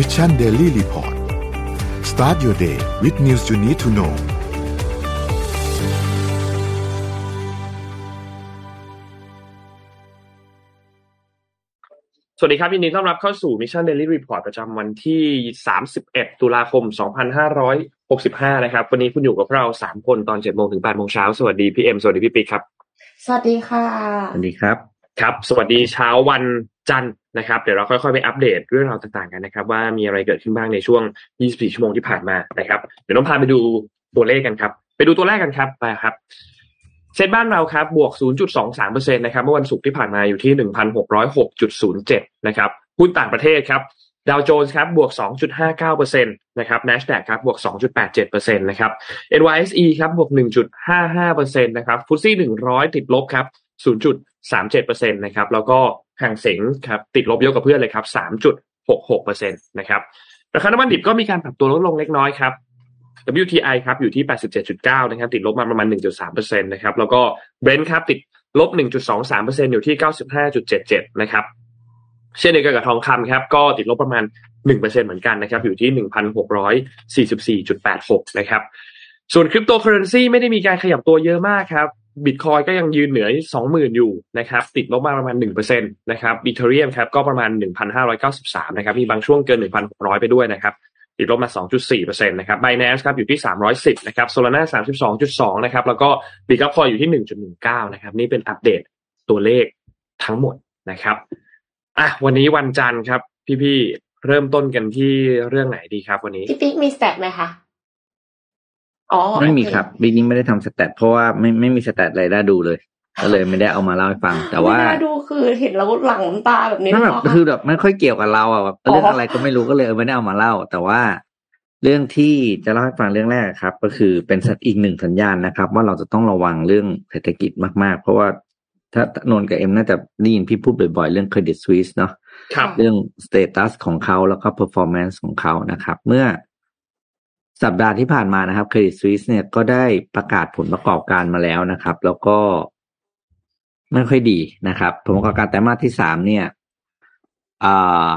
Mission Daily Report start your day with news you need to know สวัสดีครับยินดีต้อนรับเข้าสู่ Mission Daily Report ประจำวันที่ 31 ตุลาคม 2565 นะครับ วันนี้คุณอยู่กับเรา 3 คนตอน7โมงถึง8โมงเช้า สวัสดีพี่เอ็ม สวัสดีพี่ปิ๊กครับ สวัสดีค่ะ สวัสดีครับ ครับ สวัสดีเช้าวันจันทร์นะครับ เดี๋ยวเราค่อยๆไปอัปเดตเรื่องราวต่างๆกันนะครับ ว่ามีอะไรเกิดขึ้นบ้างในช่วง 24 ชั่วโมงที่ผ่านมานะครับ เดี๋ยวต้องพาไปดูตัวเลขกันครับ ไปดูตัวแรกกันครับไปครับเซ็ตบ้านเราครับบวก 0.23%นะครับเมื่อวันศุกร์ที่ผ่านมาอยู่ที่ 1,606.07 นะครับหุ้นต่างประเทศครับดาวโจนส์ครับบวก 2.59%นะครับ NASDAQ ครับบวก 2.87%นะครับ NYSE ครับบวก 1.55%นะครับฟุตซี่100 ติดลบครับ 0.37%นะครับ แล้วก็ห่างเสงครับติดลบเยอะกับเพื่อนเลยครับ 3.66%นะครับ ราคาน้ำมันดิบก็มีการปรับตัวลดลงเล็กน้อยครับ WTI ครับอยู่ที่ 87.9 นะครับ ติดลบมาประมาณ 1.3%นะครับ แล้วก็ Brent ครับติดลบ 1.23%อยู่ที่ 95.77 นะครับ เช่นเดียวกันกับทองคำครับ ก็ติดลบประมาณ 1%เหมือนกันนะครับ อยู่ที่ 1,644.86 นะครับ ส่วนคริปโตเคอร์เรนซีไม่ได้มีการขยับตัวเยอะมากครับ บิตคอยก็ยังยืนเหนือ 20,000 อยู่นะครับ ติดลบมาประมาณ 1%นะครับ Ethereum ครับก็ประมาณ 1,593 นะครับ มีบางช่วงเกิน 1,600 ไปด้วยนะครับ ติดลบมา 2.4%นะครับ Binance ครับอยู่ที่ 310 นะครับ Solana 32.2 นะครับ แล้วก็ Bitkub อยู่ที่ 1.19 นะครับ นี่เป็นอัปเดตตัวเลขทั้งหมดนะครับอะวันนี้วันจันทร์ครับ พี่ๆเริ่มต้นกันที่เรื่องไหนดีครับ วันนี้พี่ปิ๊กมี stat ไหมคะ อ๋อไม่มีโอเครับ week นี้ไม่ได้ทำ stat เพราะว่าไม่ไม่มี stat อะไรได้ดูเลยก็เลยไม่ได้เอามาเล่าให้ฟัง แต่ว่าไม่น่าดูคือเห็นแล้วหลั่งน้ำตาแบบนี้ไม่แบบเหรอคือแบบไม่ค่อยเกี่ยวกับเราอะแบบอ๋อเรื่องอะไรก็ไม่รู้ก็เลยเออไม่ได้เอามาเล่า แต่ว่าเรื่องที่จะเล่าให้ฟังเรื่องแรกครับ ก็คือเป็นสัญอีกหนึ่งสัญญาณนะครับ ว่าเราจะต้องระวังเรื่องเศรษฐกิจมากๆ เพราะว่าถ้านนท์กับเอ็มน่าจะได้ยินพี่พูดบ่อยๆ เรื่อง Credit Suisse เนาะครับเรื่องสเตตัสของเขาแล้วก็ performance ของเขานะครับ เมื่อ สัปดาห์ที่ผ่านมานะครับ Credit Suisse เนี่ยก็ได้ประกาศผลประกอบการมาแล้วนะครับ แล้วก็ไม่ค่อยดีนะครับ ผลประกอบการไตรมาสที่สามเนี่ยอ่า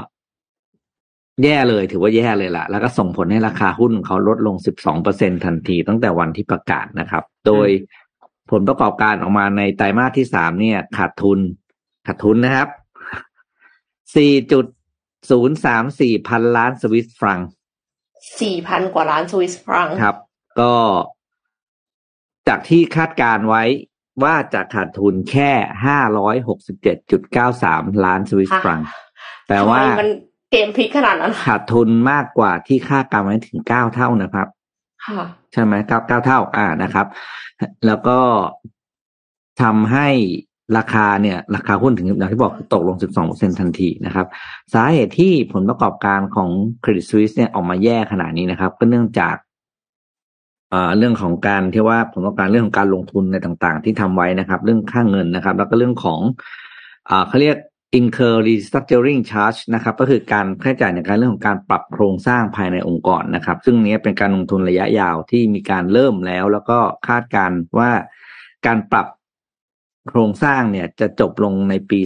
แย่เลยถือว่าแย่เลยล่ะ แล้วก็ส่งผลให้ราคาหุ้นของเขาลดลง 12%ทันทีตั้งแต่วันที่ประกาศนะครับ โดยผลประกอบการออกมาในไตรมาสที่สามเนี่ย ขาดทุน ขาดทุนนะครับ 4.034 พันล้านสวิสฟรัง สี่พันกว่าล้านสวิสฟรังครับ ก็จากที่คาดการไว้ว่าจะขาดทุนแค่567.93ล้านสวิสฟรังแปลว่าทำไมมันเกมพลิกขนาดนั้นขาดทุนมากกว่าที่คาดการไว้ถึง9เท่านะครับค่ะใช่ไหมเก้าเก้าเท่า อ่านะครับ แล้วก็ทำให้ ราคาเนี่ยราคาหุ้นถึงอย่างที่บอกตกลง 12%ทันทีนะครับ สาเหตุที่ผลประกอบการของ Credit Suisse เนี่ยออกมาแย่ขนาดนี้นะครับ ก็เนื่องจากเรื่องของการที่ว่าผลประกอบการเรื่องของการลงทุนในต่างๆ ที่ทำไว้นะครับ เรื่องค่าเงินนะครับ แล้วก็เรื่องของอเขาเรียก incur restructuring charge นะครับ ก็คือการค่าใช้จ่ายในการเรื่องของการปรับโครงสร้างภายในองค์กรนะครับ ซึ่งเนี้ยเป็นการลงทุนระยะยาวที่มีการเริ่มแล้ว แล้วก็คาดการณ์ว่าการปรับ โครงสร้างเนี่ยจะจบลงในปี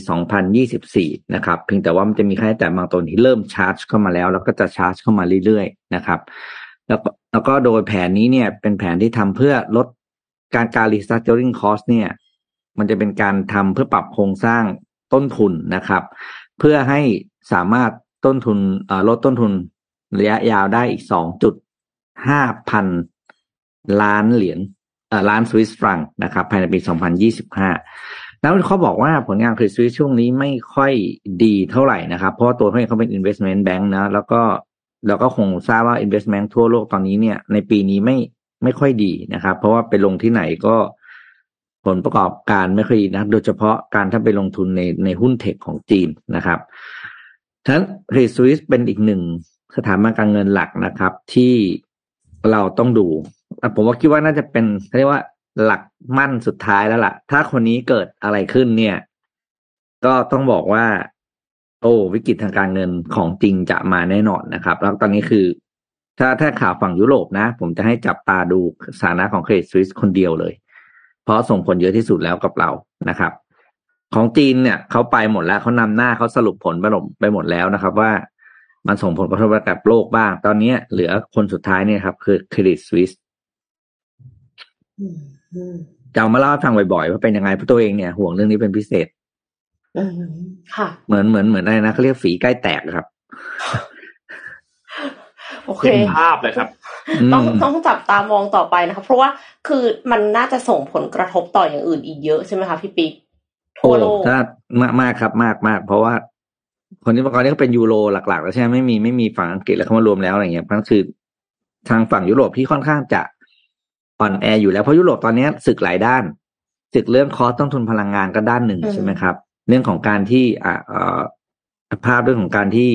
2024 นะครับ เพียงแต่ว่ามันจะมีค่าใช้จ่ายบางตัวที่เริ่มชาร์จเข้ามาแล้ว แล้วก็จะชาร์จเข้ามาเรื่อยๆ นะครับ แล้วก็แล้วก็โดยแผนนี้เนี่ยเป็นแผนที่ทำเพื่อลดการการ restructuring cost เนี่ย มันจะเป็นการทำเพื่อปรับโครงสร้างต้นทุนนะครับ เพื่อให้สามารถต้นทุนลดต้นทุนระยะยาวได้อีก 2.5 พันล้านเหรียญ ล้านสวิสฟรังนะครับภายในปี 2025 แล้วเขาบอกว่าผลงานคริสวิสช่วงนี้ไม่ค่อยดีเท่าไหร่นะครับ เพราะว่าตัวเขาเองเขาเป็น investment bank นะแล้วก็แล้วก็คงทราบว่า investment ทั่วโลกตอนนี้เนี่ยในปีนี้ไม่ไม่ค่อยดีนะครับ เพราะว่าไปลงที่ไหนก็ผลประกอบการไม่ค่อยดีนะโดยเฉพาะการถ้าไปลงทุนในในหุ้นเทคของจีนนะครับฉะนั้นคริสวิสเป็นอีกหนึ่งสถาบันการเงินหลักนะครับ ที่เราต้องดู ผมว่าคิดว่าน่าจะเป็นเรียกว่าหลักมั่นสุดท้ายแล้วล่ะ ถ้าคนนี้เกิดอะไรขึ้นเนี่ย ก็ต้องบอกว่า โอ้วิกฤตทางการเงินของจริงจะมาแน่นอนนะครับ แล้วตอนนี้คือ ถ้าถ้าข่าวฝั่งยุโรปนะ ผมจะให้จับตาดูสถานะของเครดิตสวิสคนเดียวเลย เพราะส่งผลเยอะที่สุดแล้วกับเรานะครับ ของจีนเนี่ยเขาไปหมดแล้วเขานำหน้าเขาสรุปผลไปหมดไปหมดแล้วนะครับ ว่ามันส่งผลกระทบกับโลกบ้าง ตอนนี้เหลือคนสุดท้ายเนี่ยครับ คือเครดิตสวิส จะเอามาเล่าให้ฟังบ่อยๆว่าเป็นยังไงเพราะตัวเองเนี่ย ห่วงเรื่องนี้เป็นพิเศษอืมค่ะ เหมือนเหมือนเหมือนอะไรนะเขาเรียกฝีใกล้แตกครับ โอเคเห็นภาพเลยครับต้องอืมต้องจับตามองต่อไปนะคะเพราะว่าคือมันน่าจะส่งผลกระทบต่ออย่างอื่นอีกเยอะใช่ไหมคะพี่ปิ๊กทั่วโลกถ้ามากมากครับ มากมากเพราะว่า คนที่ประกอบนี่ก็เป็นยูโรหลักๆ แล้วใช่ไหมไม่มีไม่มีฝั่งอังกฤษแล้วเข้ามารวมแล้วอะไรเงี้ยเพราะฉะนั้นคือทางฝั่งยุโรปที่ค่อนข้างจะ อ่อนแออยู่แล้วเพราะยุโรปตอนนี้ศึกหลายด้านศึกเรื่องคอสต้นทุนพลังงานก็ด้านหนึ่งอืมใช่ไหมครับ เรื่องของการที่อ่าเอ่อภาพเรื่องของการที่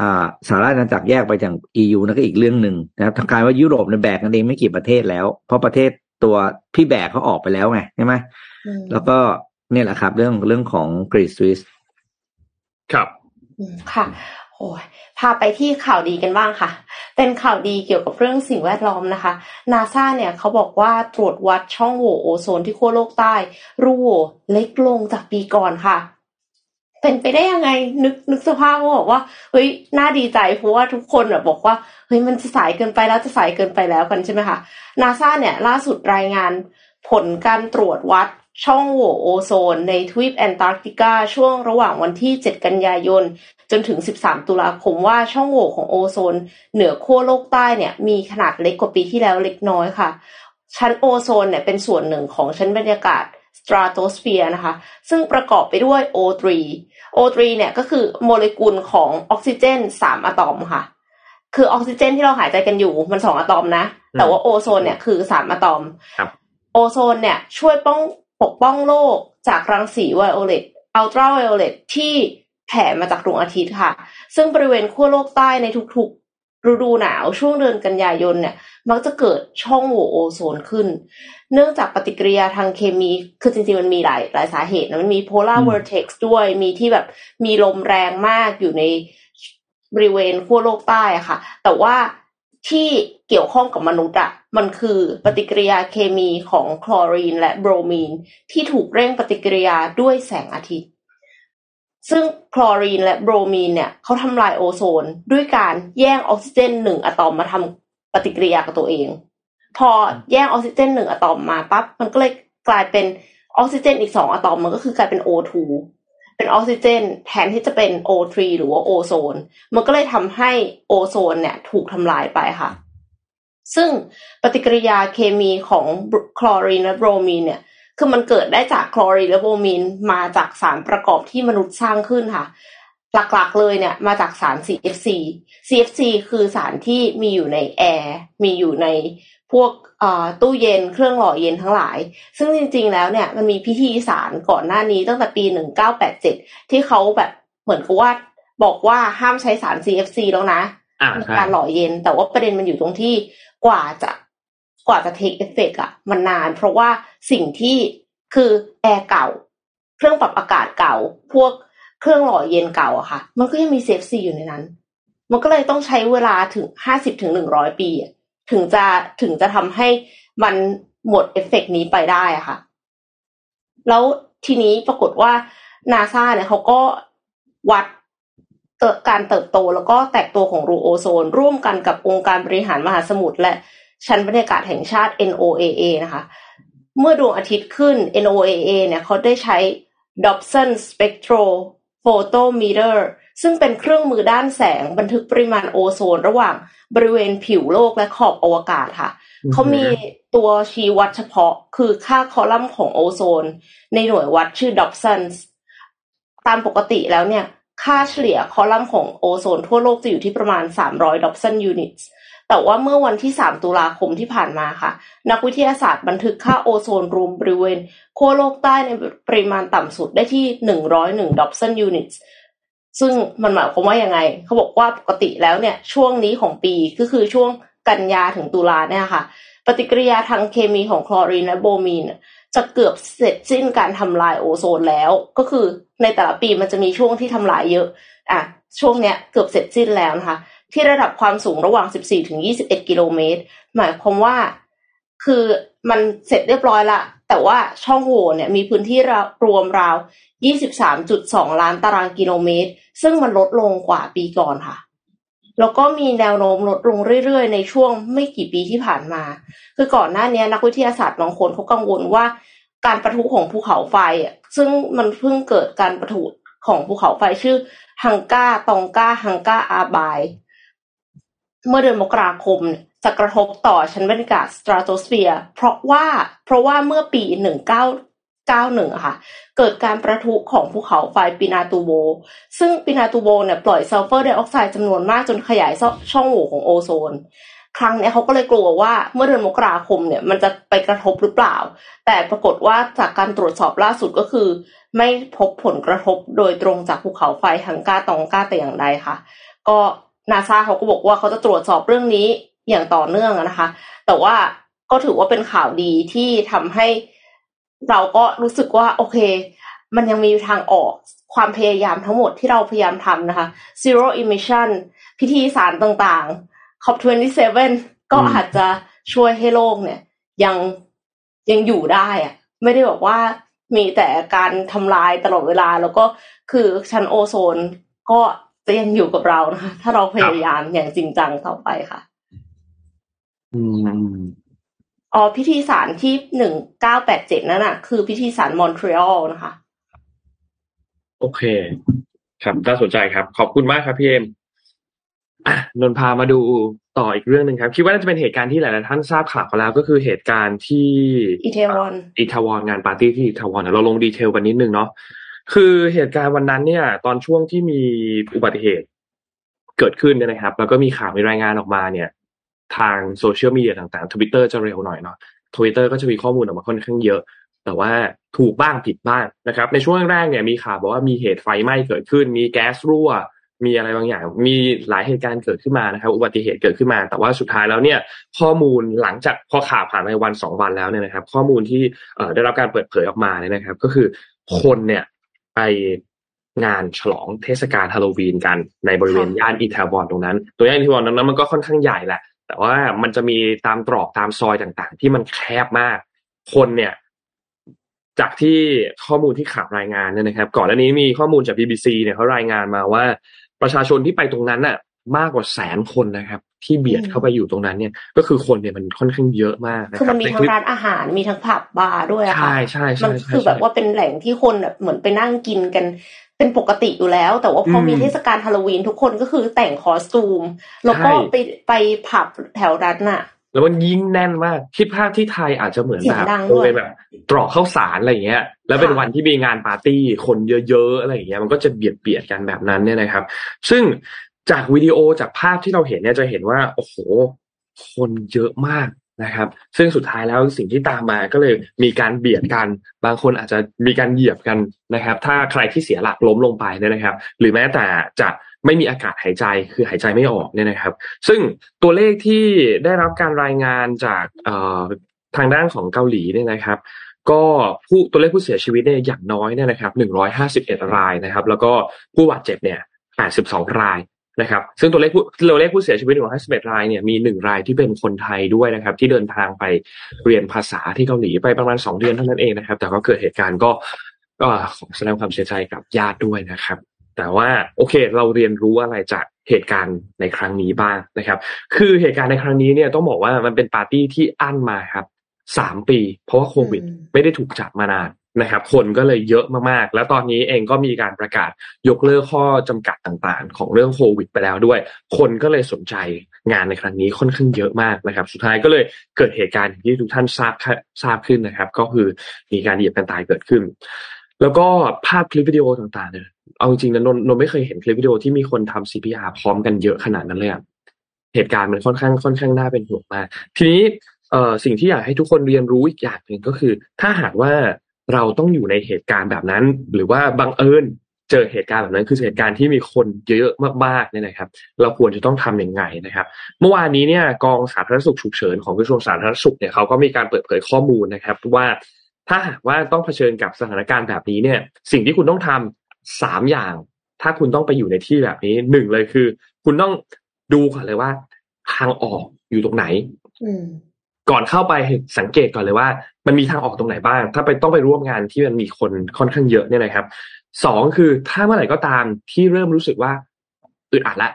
อ่าสหรัฐอาณาจักรแยกไปจาก EU นั่นก็อีกเรื่องหนึ่งนะครับทางการว่ายุโรปเนี่ยแบกกันเองไม่กี่ประเทศแล้ว เพราะประเทศตัวพี่แบกเขาออกไปแล้วไงใช่ไหมอืมแล้วก็เนี่ยแหละครับ เรื่องเรื่องของกรีซสวิสครับอืมค่ะ โอ้ยพาไปที่ข่าวดีกันบ้างค่ะ เป็นข่าวดีเกี่ยวกับเรื่องสิ่งแวดล้อมนะคะนาซาเนี่ยเขาบอกว่าตรวจวัดช่องโหว่โอโซนที่ขั้วโลกใต้รูโหว่เล็กลงจากปีก่อนค่ะ เป็นไปได้ยังไงนึกนึกสภาพว่าบอกว่าเฮ้ยน่าดีใจเพราะว่าทุกคนแบบบอกว่าเฮ้ยมันจะสายเกินไปแล้วจะสายเกินไปแล้วกันใช่ไหมคะนาซาเนี่ยล่าสุดรายงานผลการตรวจวัด ช่องโหว่โอโซนในทวีปแอนตาร์กติกาช่วงระหว่างวันที่ 7 กันยายน จนถึง 13 ตุลาคมว่าช่องโหว่ของโอโซน เหนือขั้วโลกใต้เนี่ยมีขนาดเล็กกว่าปีที่แล้วเล็กน้อยค่ะ ชั้นโอโซนเนี่ยเป็นส่วนหนึ่งของชั้นบรรยากาศสตราโตสเฟียร์นะคะ ซึ่งประกอบไปด้วย O3 O3 เนี่ยก็คือโมเลกุลของออกซิเจน 3 อะตอมค่ะ คือออกซิเจนที่เราหายใจกันอยู่มัน 2 อะตอมนะ แต่ว่าโอโซนเนี่ยคือ 3 อะตอมครับโอโซนเนี่ยช่วยป้อง ปกป้องโลกจากรังสีไวโอเลตอัลตราไวโอเลตที่แผ่มาจากดวงอาทิตย์ค่ะ ซึ่งบริเวณขั้วโลกใต้ในทุกๆ ฤดูหนาวช่วงเดือนกันยายนเนี่ยมักจะเกิดช่องโหว่โอโซนขึ้น เนื่องจากปฏิกิริยาทางเคมี คือจริงๆ มันมีหลายหลายสาเหตุนะมันมี polar อืม vortex ด้วย มีที่แบบมีลมแรงมากอยู่ในบริเวณขั้วโลกใต้อะค่ะ แต่ว่า ที่เกี่ยวข้องกับมนุษย์อะมันคือปฏิกิริยาเคมีของคลอรีนและโบรมีน ที่ถูกเร่งปฏิกิริยาด้วยแสงอาทิตย์ ซึ่งคลอรีนและโบรมีนเนี่ยเขาทำลายโอโซน ด้วยการแย่งออกซิเจนหนึ่งอะตอมมาทำปฏิกิริยากับตัวเอง พอแย่งออกซิเจนหนึ่งอะตอมมาปั๊บมันก็เลยกลายเป็นออกซิเจนอีกสองอะตอมมันก็คือกลายเป็น O2 เป็นออกซิเจน แทนที่จะเป็น O3 หรือว่าโอโซน มันก็เลยทำให้โอโซนเนี่ยถูกทำลายไปค่ะ ซึ่งปฏิกิริยาเคมีของคลอรีนและโบรมีนเนี่ยคือมันเกิดได้จากคลอรีนและโบรมีนมาจากสารประกอบที่มนุษย์สร้างขึ้นค่ะ หลักๆเลยเนี่ยมาจากสาร CFC CFC คือสารที่มีอยู่ในแอร์มีอยู่ใน พวกเอ่อตู้เย็นเครื่องหล่อเย็นทั้งหลาย ซึ่งจริงๆแล้วเนี่ยมันมีพิธีสารก่อนหน้านี้ตั้งแต่ปี 1987 ที่เขาแบบเหมือนกับว่าบอกว่าห้ามใช้สาร CFC แล้วนะอ่าในใช่การหล่อเย็น แต่ว่าประเด็นมันอยู่ตรงที่กว่าจะกว่าจะ take effect อะมันนาน เพราะว่าสิ่งที่คือแอร์เก่า เครื่องปรับอากาศเก่า พวกเครื่องหล่อเย็นเก่าอะค่ะ มันก็ยังมี CFC อยู่ในนั้น มันก็เลยต้องใช้เวลาถึงห้าสิบถึงหนึ่งร้อยปีอะ ถึงจะถึงจะทำให้มันหมดเอฟเฟกต์นี้ไปได้อะค่ะ แล้วทีนี้ปรากฏว่านาซาเนี่ยเขาก็วัดเติการเติบโตแล้วก็แตกตัวของรูโอโซน ร่วมกันกับองค์การบริหารมหาสมุทรและชั้นบรรยากาศแห่งชาติ NOAA นะคะ เมื่อดวงอาทิตย์ขึ้น NOAA เนี่ยเขาได้ใช้ Dobson Spectrophotometer ซึ่งเป็นเครื่องมือด้านแสงบันทึกปริมาณโอโซน ระหว่างบริเวณผิวโลกและขอบอวกาศค่ะ เขามีตัวชี้วัดเฉพาะคือค่าคอลัมน์ของโอโซน ในหน่วยวัดชื่อ Dobson ตามปกติแล้วเนี่ย ค่าเฉลี่ยคอลัมน์ของโอโซน ทั่วโลกจะอยู่ที่ประมาณ 300 Dobson units แต่ว่าเมื่อวันที่ 3 ตุลาคมที่ผ่านมาค่ะ นักวิทยาศาสตร์บันทึกค่าโอโซนรวมบริเวณขั้วโลกใต้ในปริมาณต่ำสุดได้ที่ 101 Dobson units ซึ่งมันหมายความว่ายังไง เขาบอกว่าปกติแล้วเนี่ยช่วงนี้ของปีก็คือช่วงกันยาถึงตุลาเนี่ยค่ะ ปฏิกิริยาทางเคมีของคลอรีนและโบมีนจะเกือบเสร็จสิ้นการทำลายโอโซนแล้ว ก็คือในแต่ละปีมันจะมีช่วงที่ทำลายเยอะอะช่วงเนี้ยเกือบเสร็จสิ้นแล้วนะคะที่ระดับความสูงระหว่าง 14 ถึง 21 กิโลเมตร หมายความว่า คือมันเสร็จเรียบร้อยละ แต่ว่าช่องโหว่เนี่ยมีพื้นที่รวมราว 23.2 ล้านตารางกิโลเมตร ซึ่งมันลดลงกว่าปีก่อนค่ะ แล้วก็มีแนวโน้มลดลงเรื่อยๆ ในช่วงไม่กี่ปีที่ผ่านมา คือก่อนหน้านี้นักวิทยาศาสตร์บางคนเขากังวลว่าการปะทุของภูเขาไฟอะซึ่งมันเพิ่งเกิดการปะทุของภูเขาไฟชื่อฮังกาตองกาฮังกาฮาอาปาย เมื่อเดือนมกราคม จะกระทบต่อชั้นบรรยากาศสตราโตสเฟียร์เพราะว่าเพราะว่าเมื่อปีหนึ่งเก้าเก้าหนึ่งค่ะ เกิดการปะทุของภูเขาไฟปินาตูโบซึ่งปินาตูโบเนี่ยปล่อยซัลเฟอร์ไดออกไซด์จำนวนมากจนขยายช่องโหว่ของโอโซน ครั้งนี้เขาก็เลยกลัวว่าเมื่อเดือนมกราคมเนี่ยมันจะไปกระทบหรือเปล่า แต่ปรากฏว่าจากการตรวจสอบล่าสุดก็คือ ไม่พบผลกระทบโดยตรงจากภูเขาไฟฮังกาตองกาแต่อย่างใดค่ะ ก็นาซาเขาก็บอกว่าเขาจะตรวจสอบเรื่องนี้ อย่างต่อเนื่องนะคะ แต่ว่าก็ถือว่าเป็นข่าวดีที่ทำให้เราก็รู้สึกว่า โอเค มันยังมีทางออกความพยายามทั้งหมดที่เราพยายามทำนะคะ zero emission พิธีสารต่างๆ COP27 ก็อาจจะช่วยให้โลกเนี่ย ยังยังอยู่ได้อะไม่ได้บอกว่ามีแต่การทำลายตลอดเวลา แล้วก็คือชั้นโอโซนก็จะยังอยู่กับเรานะคะ ถ้าเราพยายามอย่างจริงจังต่อไปค่ะ อืมอ๋อพิธีสารที่หนึ่งเก้าแปดเจ็ดนั่นน่ะ คือพิธีสารมอนทรีออลนะคะ โอเค ครับน่าสนใจครับ ขอบคุณมากครับพี่เอ็มอะนนท์พามาดูต่ออีกเรื่องหนึ่งครับ คิดว่าน่าจะเป็นเหตุการณ์ที่หลายๆท่านทราบข่าวกันแล้ว ก็คือเหตุการณ์ที่อิแทวอนอิแทวอนงานปาร์ตี้ที่อิแทวอนเราลง detail กันนิดนึงเนาะคือเหตุการณ์วันนั้นเนี่ย ตอนช่วงที่มีอุบัติเหตุเกิดขึ้นเนี่ยนะครับ แล้วก็มีข่าวมีรายงานออกมาเนี่ย ทางโซเชียลมีเดียต่างๆทวิตเตอร์จะเร็วหน่อยเนาะทวิตเตอร์ก็จะมีข้อมูลออกมาค่อนข้างเยอะ แต่ว่าถูกบ้างผิดบ้างนะครับ ในช่วงแรกเนี่ยมีข่าวบอกว่ามีเหตุไฟไหม้เกิดขึ้น มีแก๊สรั่ว มีอะไรบางอย่าง มีหลายเหตุการณ์เกิดขึ้นมานะครับ อุบัติเหตุเกิดขึ้นมา แต่ว่าสุดท้ายแล้วเนี่ย ข้อมูลหลังจากพอข่าวผ่านไปวันสองวันแล้วเนี่ยนะครับ ข้อมูลที่เอ่อได้รับการเปิดเผยออกมาเนี่ยนะครับ ก็คือคนเนี่ยไปงานฉลองเทศกาลฮาโลวีนกันในบริเวณย่านอิตาบอนตรงนั้น ตัวย่านอิตาบอนตรงนั้นมันก็ค่อนข้างใหญ่แหละ แต่ว่ามันจะมีตามตรอกตามซอยต่างๆ ที่มันแคบมาก คนเนี่ยจากที่ข้อมูลที่ข่าวรายงานเนี่ยนะครับ ก่อนหน้านี้มีข้อมูลจาก BBC เนี่ยเขารายงานมาว่าประชาชนที่ไปตรงนั้นน่ะ มากกว่าแสนคนนะครับ ที่เบียดเข้าไปอยู่ตรงนั้นเนี่ย ก็คือคนเนี่ยมันค่อนข้างเยอะมากนะคือครัมับนมีในทั้คงลิปร้านอาหารมีทั้งผับบาร์ด้วยอะค่ะใช่ใช่มัใช่นใช่คือแบบว่าเป็นแหล่งที่คนแบบเหมือนไปนั่งกินกัน เป็นปกติอยู่แล้ว แต่ว่าพออมมีเทศกาลฮาโลวีนทุกคนก็คือแต่งคอสตูม แล้วก็ใช่ไปไปผับแถวนั้นน่ะ แล้วมันยิ่งแน่นมากคิดภาพที่ไทยอาจจะเหมือนเสีแบยงบดังด้วยเป็นแบบตรอกข้าวสารอะไรอย่างเงี้ย แล้วเป็นค่ะวันที่มีงานปาร์ตี้ คนเยอะๆอะไรอย่างเงี้ยมันก็จะเบียดเบียดกันแบบนั้นเนี่ยนะครับ ซึ่งจากวิดีโอจากภาพที่เราเห็นเนี่ยจะเห็นว่า โอ้โห คนเยอะมาก นะครับ ซึ่งสุดท้ายแล้วสิ่งที่ตามมาก็เลยมีการเบียดกัน บางคนอาจจะมีการเหยียบกันนะครับ ถ้าใครที่เสียหลักล้มลงไปเนี่ยนะครับ หรือแม้แต่จะไม่มีอากาศหายใจคือหายใจไม่ออกเนี่ยนะครับ ซึ่งตัวเลขที่ได้รับการรายงานจากทางด้านของเกาหลีเนี่ยนะครับ ก็ผู้ตัวเลขผู้เสียชีวิตเนี่ยอย่างน้อยเนี่ยนะครับ151รายนะครับ แล้วก็ผู้บาดเจ็บเนี่ย82 ราย นะครับ ซึ่งตัวเลขผู้ตัวเลขผู้เสียชีวิต151รายเนี่ยมีหนึ่งรายที่เป็นคนไทยด้วยนะครับ ที่เดินทางไปเรียนภาษาที่เกาหลีไปประมาณ2เดือนเท่านั้นเองนะครับ แต่ก็เกิดเหตุการณ์ก็ก็ขอแสดงความเสียใจกับญาติด้วยนะครับ แต่ว่าโอเคเราเรียนรู้อะไรจากเหตุการณ์ในครั้งนี้บ้างนะครับ คือเหตุการณ์ในครั้งนี้เนี่ยต้องบอกว่ามันเป็นปาร์ตี้ที่อั้นมาครับสามปี เพราะว่าโควิดอืมไม่ได้ถูกจัดมานาน นะครับคนก็เลยเยอะมากๆ แล้วตอนนี้เองก็มีการประกาศยกเลิกข้อจำกัดต่างๆ ของเรื่องโควิดไปแล้วด้วย คนก็เลยสนใจงานในครั้งนี้ค่อนข้างเยอะมากนะครับ สุดท้ายก็เลยเกิดเหตุการณ์ที่ทุกท่านทราบทราบขึ้นนะครับ ก็คือมีการเหยียบกันตายเกิดขึ้น แล้วก็ภาพคลิปวิดีโอต่างๆเนี่ยเอาจริงๆนะนนนไม่เคยเห็นคลิปวิดีโอที่มีคนทำ CPR พร้อมกันเยอะขนาดนั้นเลยอะเหตุการณ์มันค่อนข้างค่อนข้างน่าเป็นห่วงมาก ทีนี้เอ่อสิ่งที่อยากให้ทุกคนเรียนรู้อีกอย่างหนึ่งก็คือ ถ้าหากว่า เราต้องอยู่ในเหตุการณ์แบบนั้น หรือว่าบังเอิญเจอเหตุการณ์แบบนั้น คือเหตุการณ์ที่มีคนเยอะมากๆเนี่ยนะครับ เราควรจะต้องทำยังไงนะครับ เมื่อวานนี้เนี่ยกองสาธารณสุขฉุกเฉินของกระทรวงสาธารณสุขเนี่ยเขาก็มีการเปิดเผยข้อมูลนะครับ ว่าถ้าหากว่าต้องเผชิญกับสถานการณ์แบบนี้เนี่ย สิ่งที่คุณต้องทำสามอย่าง ถ้าคุณต้องไปอยู่ในที่แบบนี้หนึ่งเลยคือ คุณต้องดูก่อนเลยว่า ทางออกอยู่ตรงไหน ก่อนเข้าไปสังเกตก่อนเลยว่า มันมีทางออกตรงไหนบ้าง ถ้าไปต้องไปร่วมงานที่มันมีคนค่อนข้างเยอะเนี่ยนะครับสองคือถ้าเมื่อไหร่ก็ตามที่เริ่มรู้สึกว่าอึดอัดละ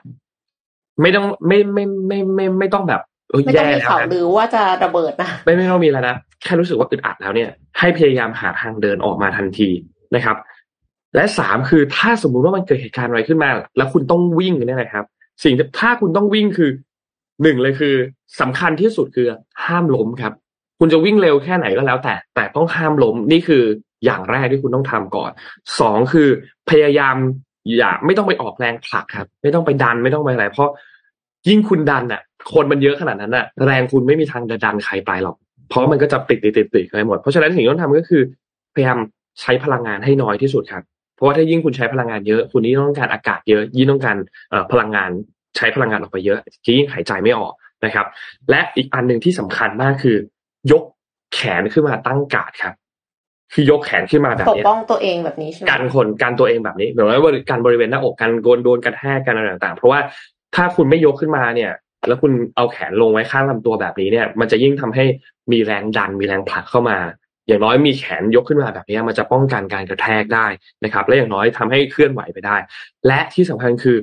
ไม่ต้องไม่ไม่ไม่ไม่ไม่ต้องแบบเอ้ยไม่ต้องแย่มีแล้วข่าวนะลือว่าจะระเบิดนะไม่ไม่ต้องมีแล้วนะแค่รู้สึกว่าอึดอัดแล้วเนี่ย ให้พยายามหาทางเดินออกมาทันทีนะครับ และสามคือถ้าสมมุติว่ามันเกิดเหตุการณ์อะไรขึ้นมา แล้วคุณต้องวิ่งเนี่ยนะครับ สิ่งที่ถ้าคุณต้องวิ่งคือ หนึ่งเลยคือสำคัญที่สุดคือห้ามล้มครับ คุณจะวิ่งเร็วแค่ไหนก็แล้วแต่ แต่ต้องห้ามล้มนี่คืออย่างแรกที่คุณต้องทำก่อนสองคือพยายามอย่าไม่ต้องไปออกแรงผลักครับ ไม่ต้องไปดันไม่ต้องไปอะไร เพราะยิ่งคุณดันอะ คนมันเยอะขนาดนั้นอะ แรงคุณไม่มีทางจะดันใครไปหรอก เพราะมันก็จะติดติดติดติดไปหมด เพราะฉะนั้นสิ่งที่ต้องทำก็คือ พยายามใช้พลังงานให้น้อยที่สุดครับ เพราะว่าถ้ายิ่งคุณใช้พลังงานเยอะ คุณยิ่ต้องการอากาศเยอะ ยิ่งต้องการพลังงาน ใช้พลังงานออกไปเยอะยิ่งหายใจไม่ออกนะครับ และอีกอันหนึ่งที่สำคัญมากคือ ยกแขนขึ้นมาตั้งการ์ดครับ คือยกแขนขึ้นมาแบบปกเนี้ยป้องตัวเองแบบนี้ใช่ไหมการคนการตัวเองแบบนี้หรือว่าการบริเวณหน้าอกการโกนโดนกระแทกกันอะไรต่างๆ เพราะว่าถ้าคุณไม่ยกขึ้นมาเนี่ย แล้วคุณเอาแขนลงไว้ข้างลำตัวแบบนี้เนี่ย มันจะยิ่งทำให้มีแรงดันมีแรงผลักเข้ามา อย่างน้อยมีแขนยกขึ้นมาแบบนี้มันจะป้องกันการกระแทกได้นะครับ และอย่างน้อยทำให้เคลื่อนไหวไปได้ และที่สำคัญคือ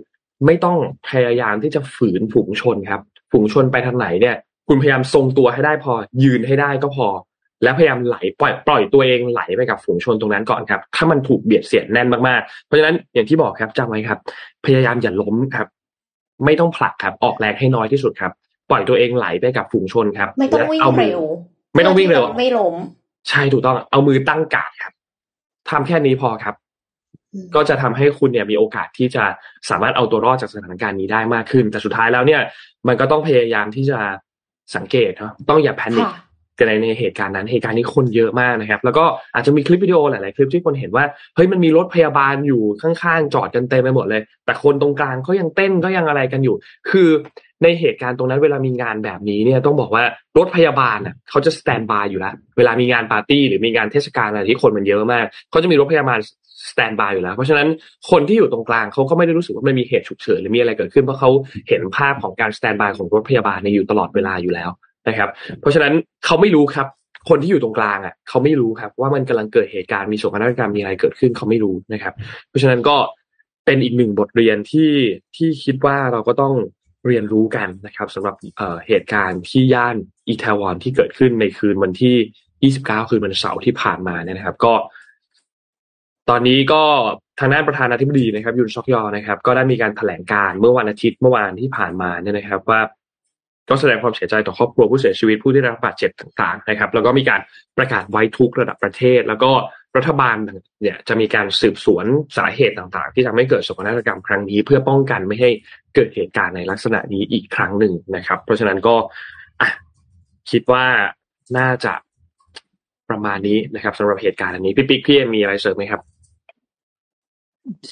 ไม่ต้องพยายามที่จะฝืนฝูงชนครับ ฝูงชนไปทางไหนเนี่ย คุณพยายามทรงตัวให้ได้พอ ยืนให้ได้ก็พอ แล้วพยายามไหลปล่อยปล่อยตัวเองไหลไปกับฝูงชนตรงนั้นก่อนครับ ถ้ามันถูกเบียดเสียดแน่นมากๆ เพราะฉะนั้นอย่างที่บอกครับจำไว้ครับ พยายามอย่าล้มครับ ไม่ต้องผลักครับ ออกแรงให้น้อยที่สุดครับ ปล่อยตัวเองไหลไปกับฝูงชนครับ ไม่ต้องวิ่งและามืเร็ว ไม่ต้องวิ่งเร็วพื่ที่จะไม่ล้ม ใช่ถูกต้อง เอามือตั้งการ์ดครับทำแค่นี้พอครับอืม ก็จะทำให้คุณเนี่ยมีโอกาสที่จะสามารถเอาตัวรอดจากสถานการณ์นี้ได้มากขึ้น แต่สุดท้ายแล้วเนี่ย มันก็ต้องพยายามที่จะสังเกตเนาะต้องอย่าแพนิคค่ะกันในในเหตุการณ์นั้นเหตุการณ์นี้คนเยอะมากนะครับ แล้วก็อาจจะมีคลิปวิดีโอหลาย ๆ คลิปที่คนเห็นว่าเฮ้ยมันมีรถพยาบาลอยู่ข้าง ๆ จอดกันเต็มไปหมดเลย แต่คนตรงกลางเขายังเต้นก็ยังอะไรกันอยู่ คือ ในเหตุการณ์ตรงนั้นเวลามีงานแบบนี้เนี่ยต้องบอกว่ารถพยาบาลน่ะเขาจะ standby อยู่แล้วเวลามีงานปาร์ตี้หรือมีงานเทศกาลอะไรที่คนมันเยอะมากเขาจะมีรถพยาบาล standby อยู่แล้ว เพราะฉะนั้นคนที่อยู่ตรงกลางเขาก็ไม่ได้รู้สึกว่ามันมีเหตุฉุกเฉินหรือมีอะไรเกิดขึ้นเพราะเขาเห็นภาพของการ standby ของรถพยาบาลในอยู่ตลอดเวลาอยู่แล้วนะครับ เพราะฉะนั้นเขาไม่รู้ครับ คนที่อยู่ตรงกลางอะเขาไม่รู้ครับ ว่ามันกำลังเกิดเหตุการณ์มีโศกนาฏกรรมมีอะไรเกิดขึ้นเขาไม่รู้นะครับ เพราะฉะนั้นก็เป็นอีกหนึ่งบทเรียนที่ที่คิดว่าเราก็ต้อง เรียนรู้กันนะครับสำหรับเเหตุการณ์ที่ย่านอีแทวอนที่เกิดขึ้นในคืนวันที่ 29 คืนวันเสาร์ที่ผ่านมาเนี่ยนะครับ ก็ ตอนนี้ก็ทางด้านประธานาธิบดีนะครับยุนซอกยอนะครับ ก็ได้มีการแถลงการเมื่อวันอาทิตย์เมื่อวานที่ผ่านมาเนี่ยนะครับ ว่าก็แสดงความเสียใจต่อครอบครัวผู้เสียชีวิตผู้ที่ได้รับบาดเจ็บต่าง ๆ นะครับ แล้วก็มีการประกาศไว้ทุกระดับประเทศ แล้วก็ รัฐบาลเนี่ยจะมีการสืบสวนสาเหตุต่างๆ ที่ทำให้เกิดโศกนาฏกรรมครั้งนี้ เพื่อป้องกันไม่ให้เกิดเหตุการณ์ในลักษณะนี้อีกครั้งหนึ่งนะครับ เพราะฉะนั้นก็อะคิดว่าน่าจะประมาณนี้นะครับสำหรับเหตุการณ์อันนี้พี่ปิ๊กพี่เอ็มมีอะไรเสริมไหมครับ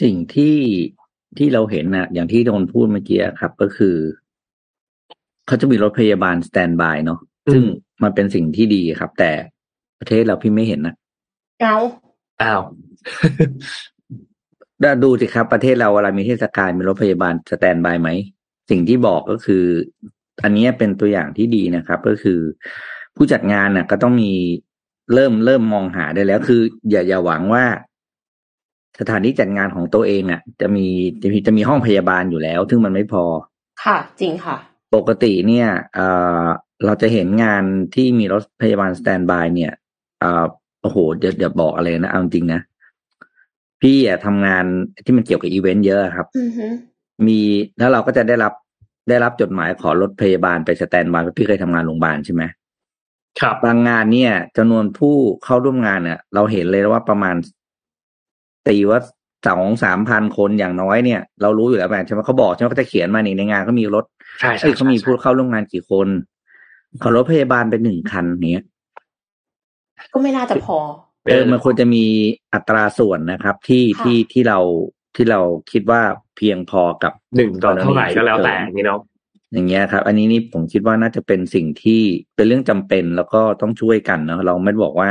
สิ่งที่ที่เราเห็นนะอย่างที่โดนพูดเมื่อกี้ครับ ก็คือเขาจะมีรถพยาบาลสแตนบายเนาะอืมซึ่งมันเป็นสิ่งที่ดีครับ แต่ประเทศเราพี่ไม่เห็นนะ เอาอ้าวแล้วดูสิครับ ประเทศเราเวลามีเทศกาลมีรถพยาบาลสแตนบายไหม สิ่งที่บอกก็คือ อันเนี้ยเป็นตัวอย่างที่ดีนะครับ ก็คือ ผู้จัดงานน่ะ ก็ต้องมีเริ่มเริ่มมองหาได้แล้ว คือ อย่าอย่าหวังว่าสถานที่จัดงานของตัวเองอะ จะมีจะมีจะมีห้องพยาบาลอยู่แล้ว ซึ่งมันไม่พอ ค่ะ จริงค่ะ ปกติเนี่ยเอ่อเราจะเห็นงานที่มีรถพยาบาล standby เนี่ยเอ่อ โอ้โหเดี๋ยวเดี๋ยวบอกอะไรนะเอาจริงๆนะพี่อะทำงานที่มันเกี่ยวกับอีเวนต์เยอะครับอือฮึมีแล้วเราก็จะได้รับได้รับจดหมายขอรถพยาบาลไป standby เพราะพี่เคยทำงานโรงพยาบาลใช่ไหมครับบางงานเนี่ยจำนวนผู้เข้าร่วมงานเนี่ย เราเห็นเลยว่าประมาณตีว่าสองสามพันคนอย่างน้อยเนี่ย เรารู้อยู่แล้วแม่ใช่ไหมเขาบอกใช่ไหมเขาจะเขียนมานี่ในงานเขามีรถใช่ใช่เอ้ยเขามีใช่ผู้เข้าร่วมงานกี่คนขอรถพยาบาลเป็นหนึ่งคันเนี้ย ก็ไม่น่าจะพอ เออมันควรจะมีอัตราส่วนนะครับ ที่ค่ะที่ที่เราที่เราคิดว่าเพียงพอกับหนึ่งต่อเท่าไหร่ก็แล้วแต่อย่างนี้เนาะอย่างเงี้ยครับ อันนี้นี่ผมคิดว่าน่าจะเป็นสิ่งที่เป็นเรื่องจำเป็นแล้วก็ต้องช่วยกันเนาะเราไม่ได้บอกว่า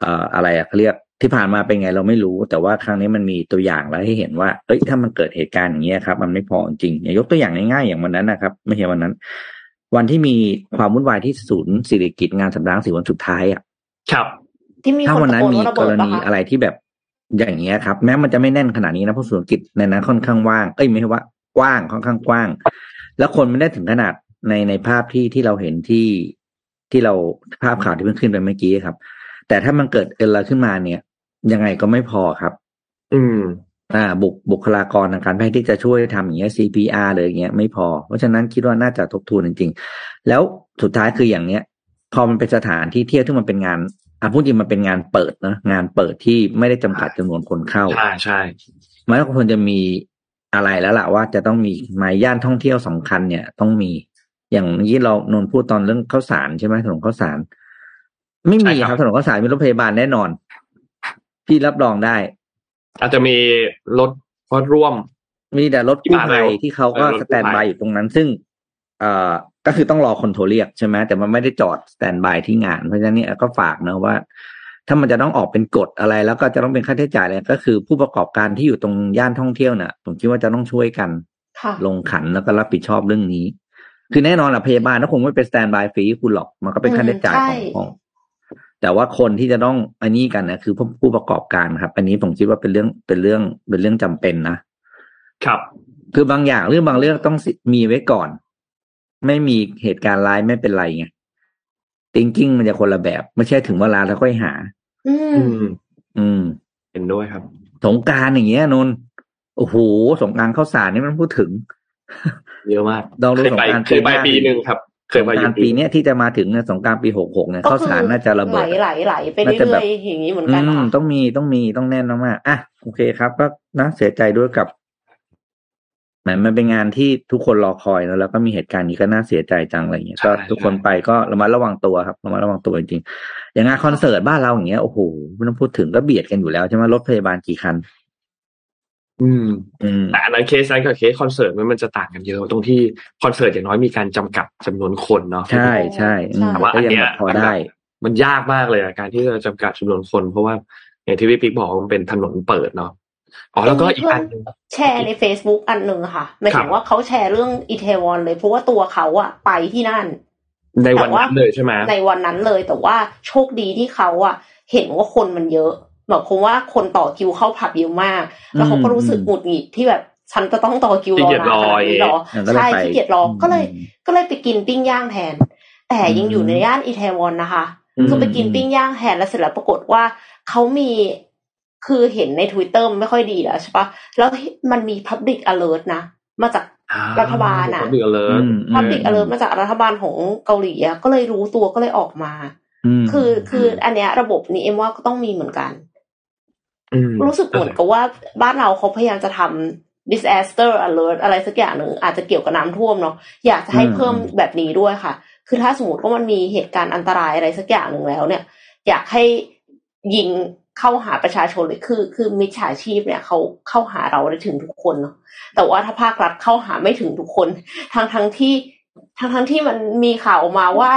เอ่ออะไรอะเขาเรียกที่ผ่านมาเป็นไงเราไม่รู้ แต่ว่าครั้งนี้มันมีตัวอย่างแล้วให้เห็นว่า เอ้ยถ้ามันเกิดเหตุการณ์อย่างเงี้ยครับ มันไม่พอจริงอย่างยกตัวอย่างง่ายๆอย่างวันนั้นนะครับ ไม่ใช่วันนั้น วันที่มีความวุ่นวายที่ศูนย์สิริกิตงานสำนักสีวันสุดท้ายอะครับที่มีถ้าคนวันตะนั้นโกนมีว่าระกเบิรดปะณีคะอะไรที่แบบอย่างเงี้ยครับ แม้มันจะไม่แน่นขนาดนี้นะเพราะศูนย์กิจในนั้นค่อนข้างว่าง เอ้ยไม่ใช่ว่ากว้างค่อนข้างกว้าง แล้วคนไม่ได้ถึงขนาดในในภาพที่ที่เราเห็นที่ที่เราภาพข่าวที่เพิ่งขึ้นไปเมื่อกี้ครับ แต่ถ้ามันเกิดเอลขึ้นมาเนี่ย ยังไงก็ไม่พอครับ อืม อ่าบุคบุคลากรทางการแพทย์ที่จะช่วยทำอย่างเงี้ย CPR เลยอย่างเงี้ยไม่พอ เพราะฉะนั้นคิดว่าน่าจะทบทวนจริง ๆ แล้วสุดท้ายคืออย่างเนี้ย พอมันเป็นสถานที่เที่ยวที่มันเป็นงานอะพูดจริงมันเป็นงานเปิดนะงานเปิดที่ไม่ได้จำกัดจำนวนคนเข้าใช่ใช่มันก็ควรจะมีอะไรแล้วล่ะว่าจะต้องมีหมายย่านท่องเที่ยวสำคัญเนี่ยต้องมีอย่างที่เรานนท์พูดตอนเรื่องข้าวสารใช่ไหมถนนข้าวสาร ไม่มีครับถนนข้าวสารมีรถพยาบาลแน่นอน พี่รับรองได้ อาจจะมีรถรถร่วม มีแต่รถที่กู้มาภัยเร็วที่เขาก็เออรถกู้สแตนบายภัยอยู่ตรงนั้น ซึ่ง เอ่อก็คือต้องรอคนโทรเรียกใช่ไหมแต่มันไม่ได้จอดสแตนบายที่งาน เพราะฉะนั้นเนี่ยก็ฝากนะว่า ถ้ามันจะต้องออกเป็นกฎอะไร แล้วก็จะต้องเป็นค่าใช้จ่ายอะไรก็คือผู้ประกอบการที่อยู่ตรงย่านท่องเที่ยวเนี่ยผมคิดว่าจะต้องช่วยกันค่ะลงขันแล้วก็รับผิดชอบเรื่องนี้ คือแน่นอนแหละพยาบาลก็คงไม่เป็นสแตนบายฟรีให้คุณหรอกมันก็เป็นค่าใช้จ่ายของใช่ของ แต่ว่าคนที่จะต้องอันนี้กันนะคือผู้ผู้ประกอบการครับ อันนี้ผมคิดว่าเป็นเรื่องเป็นเรื่องเป็นเรื่องจำเป็นนะครับ คือบางอย่างเรื่องบางเรื่องต้องมีไว้ก่อน ไม่มีเหตุการณ์ร้ายไม่เป็นไรไง thinking มันจะคนละแบบ ไม่ใช่ถึงเวลาแล้วค่อยหา อือืมมอืมเห็นด้วยครับ สงกรารอย่างเงี้ยนนท์โอ้โหสงกรารข้าวสารนี่มันพูดถึง เยอะมากลองดูเคยไปสงกรานต์เคยไปปีปีหน้าหนึ่งครับ เคยไปสงอกรายู่รปีเนี้ยที่จะมาถึงเนี่ยสงกรารปีหกหกเนี่ยก็ข้าวคือสารน่าจะระเบิดไหลไหลไหลไปน่าจะแบเรื่บอยๆอย่างนี้เหมือนอืกันมค่ะต้องมีต้องมีต้องแน่นมากๆอะโอเคครับ ก็นะเสียใจด้วยกับแหมมันเป็นงานที่ทุกคนรอคอยแล้วแล้วก็มีเหตุการณ์นี้ก็น่าเสียใจจังอะไรเงี้ยก็ทุกคนไปก็ระมัดระวังตัวครับระมัดระวังตัวจริงๆอย่างงานคอนเสิร์ตบ้านเราอย่างเงี้ยโอ้โหไม่ต้องพูดถึงก็เบียดกันอยู่แล้วใช่ไหมรถพยาบาลกี่คัน อืมอืมแต่อันนั้นเคสนั้นกับเคสคอนเสิร์ตมันมันจะต่างกันเยอะตรงที่คอนเสิร์ตอย่างน้อยมีการจำกัดจำนวนคนเนาะใช่ใช่อืมแต่ว่าก็อันยังเนี้ยแบบพอได้ มันยากมากเลยอะการที่จะจำกัดจำนวนคน เพราะว่าอย่างที่พี่ปิ๊กบอกว่ามันเป็นถนนเปิดเนาะอ๋อแล้วก็อีกอันหนึ่งแชร์ใน Facebook อันหนึ่งค่ะหมายถึครับว่าเขาแชร์เรื่องอิแทวอนเลยเพราะว่าตัวเขาอะไปที่นั่น ในวันนั้นเลยใช่ไหมในวันนั้นเลยแต่ว่าโชคดีที่เขาอะเห็นว่าคนมันเยอะ หมายความว่าคนต่อคิวเข้าผับเยอะมาก แล้วเขาก็รู้สึกหงุดหงิดที่แบบฉันจะต้องต่อคิวรอนานขนาดนี้เหรอก็เลยใช่ไปขี้เกียจรอก็เลยอืมก็เลยไปกินปิ้งย่างแทน แต่ยังอยู่ในย่านอิตาลีนะคะคือไปกินปิ้งย่างแทนแล้วเสร็จแล้วปรากฏว่าเขามีคือเห็นในทวิตเตอร์ไม่ค่อยดีแล้วใช่ปะแล้วมันมี Public Alert นะ มาจากรัฐบาลอะเดือเลยอืม Public Alert มาจากรัฐบาลของเกาหลีอะก็เลยรู้ตัวก็เลยออกมามคือคืออันเนี้ยระบบนี้เอ็มว่าก็ต้องมีเหมือนกันอืม รู้สึกเหมือนกับว่าบ้านเราเขาพยายามจะทำ disaster alert อะไรสักอย่างหนึ่งอาจจะเกี่ยวกับน้ำท่วมเนาะอยากจะให้เพิ่มแบบนี้ด้วยค่ะ คือถ้าสมมติว่ามันมีเหตุการณ์อันตรายอะไรสักอย่างหนึ่งแล้วเนี่ย อยากให้ยิงเข้าหาประชาชนเลยคือ คือมิจฉาชีพเนี่ยเขาเข้าหาเราได้ถึงทุกคนเนาะแต่ว่าถ้าภาครัฐเข้าหาไม่ถึงทุกคนทั้งทั้งที่ทั้งทั้งที่มันมีข่าวออกมาว่า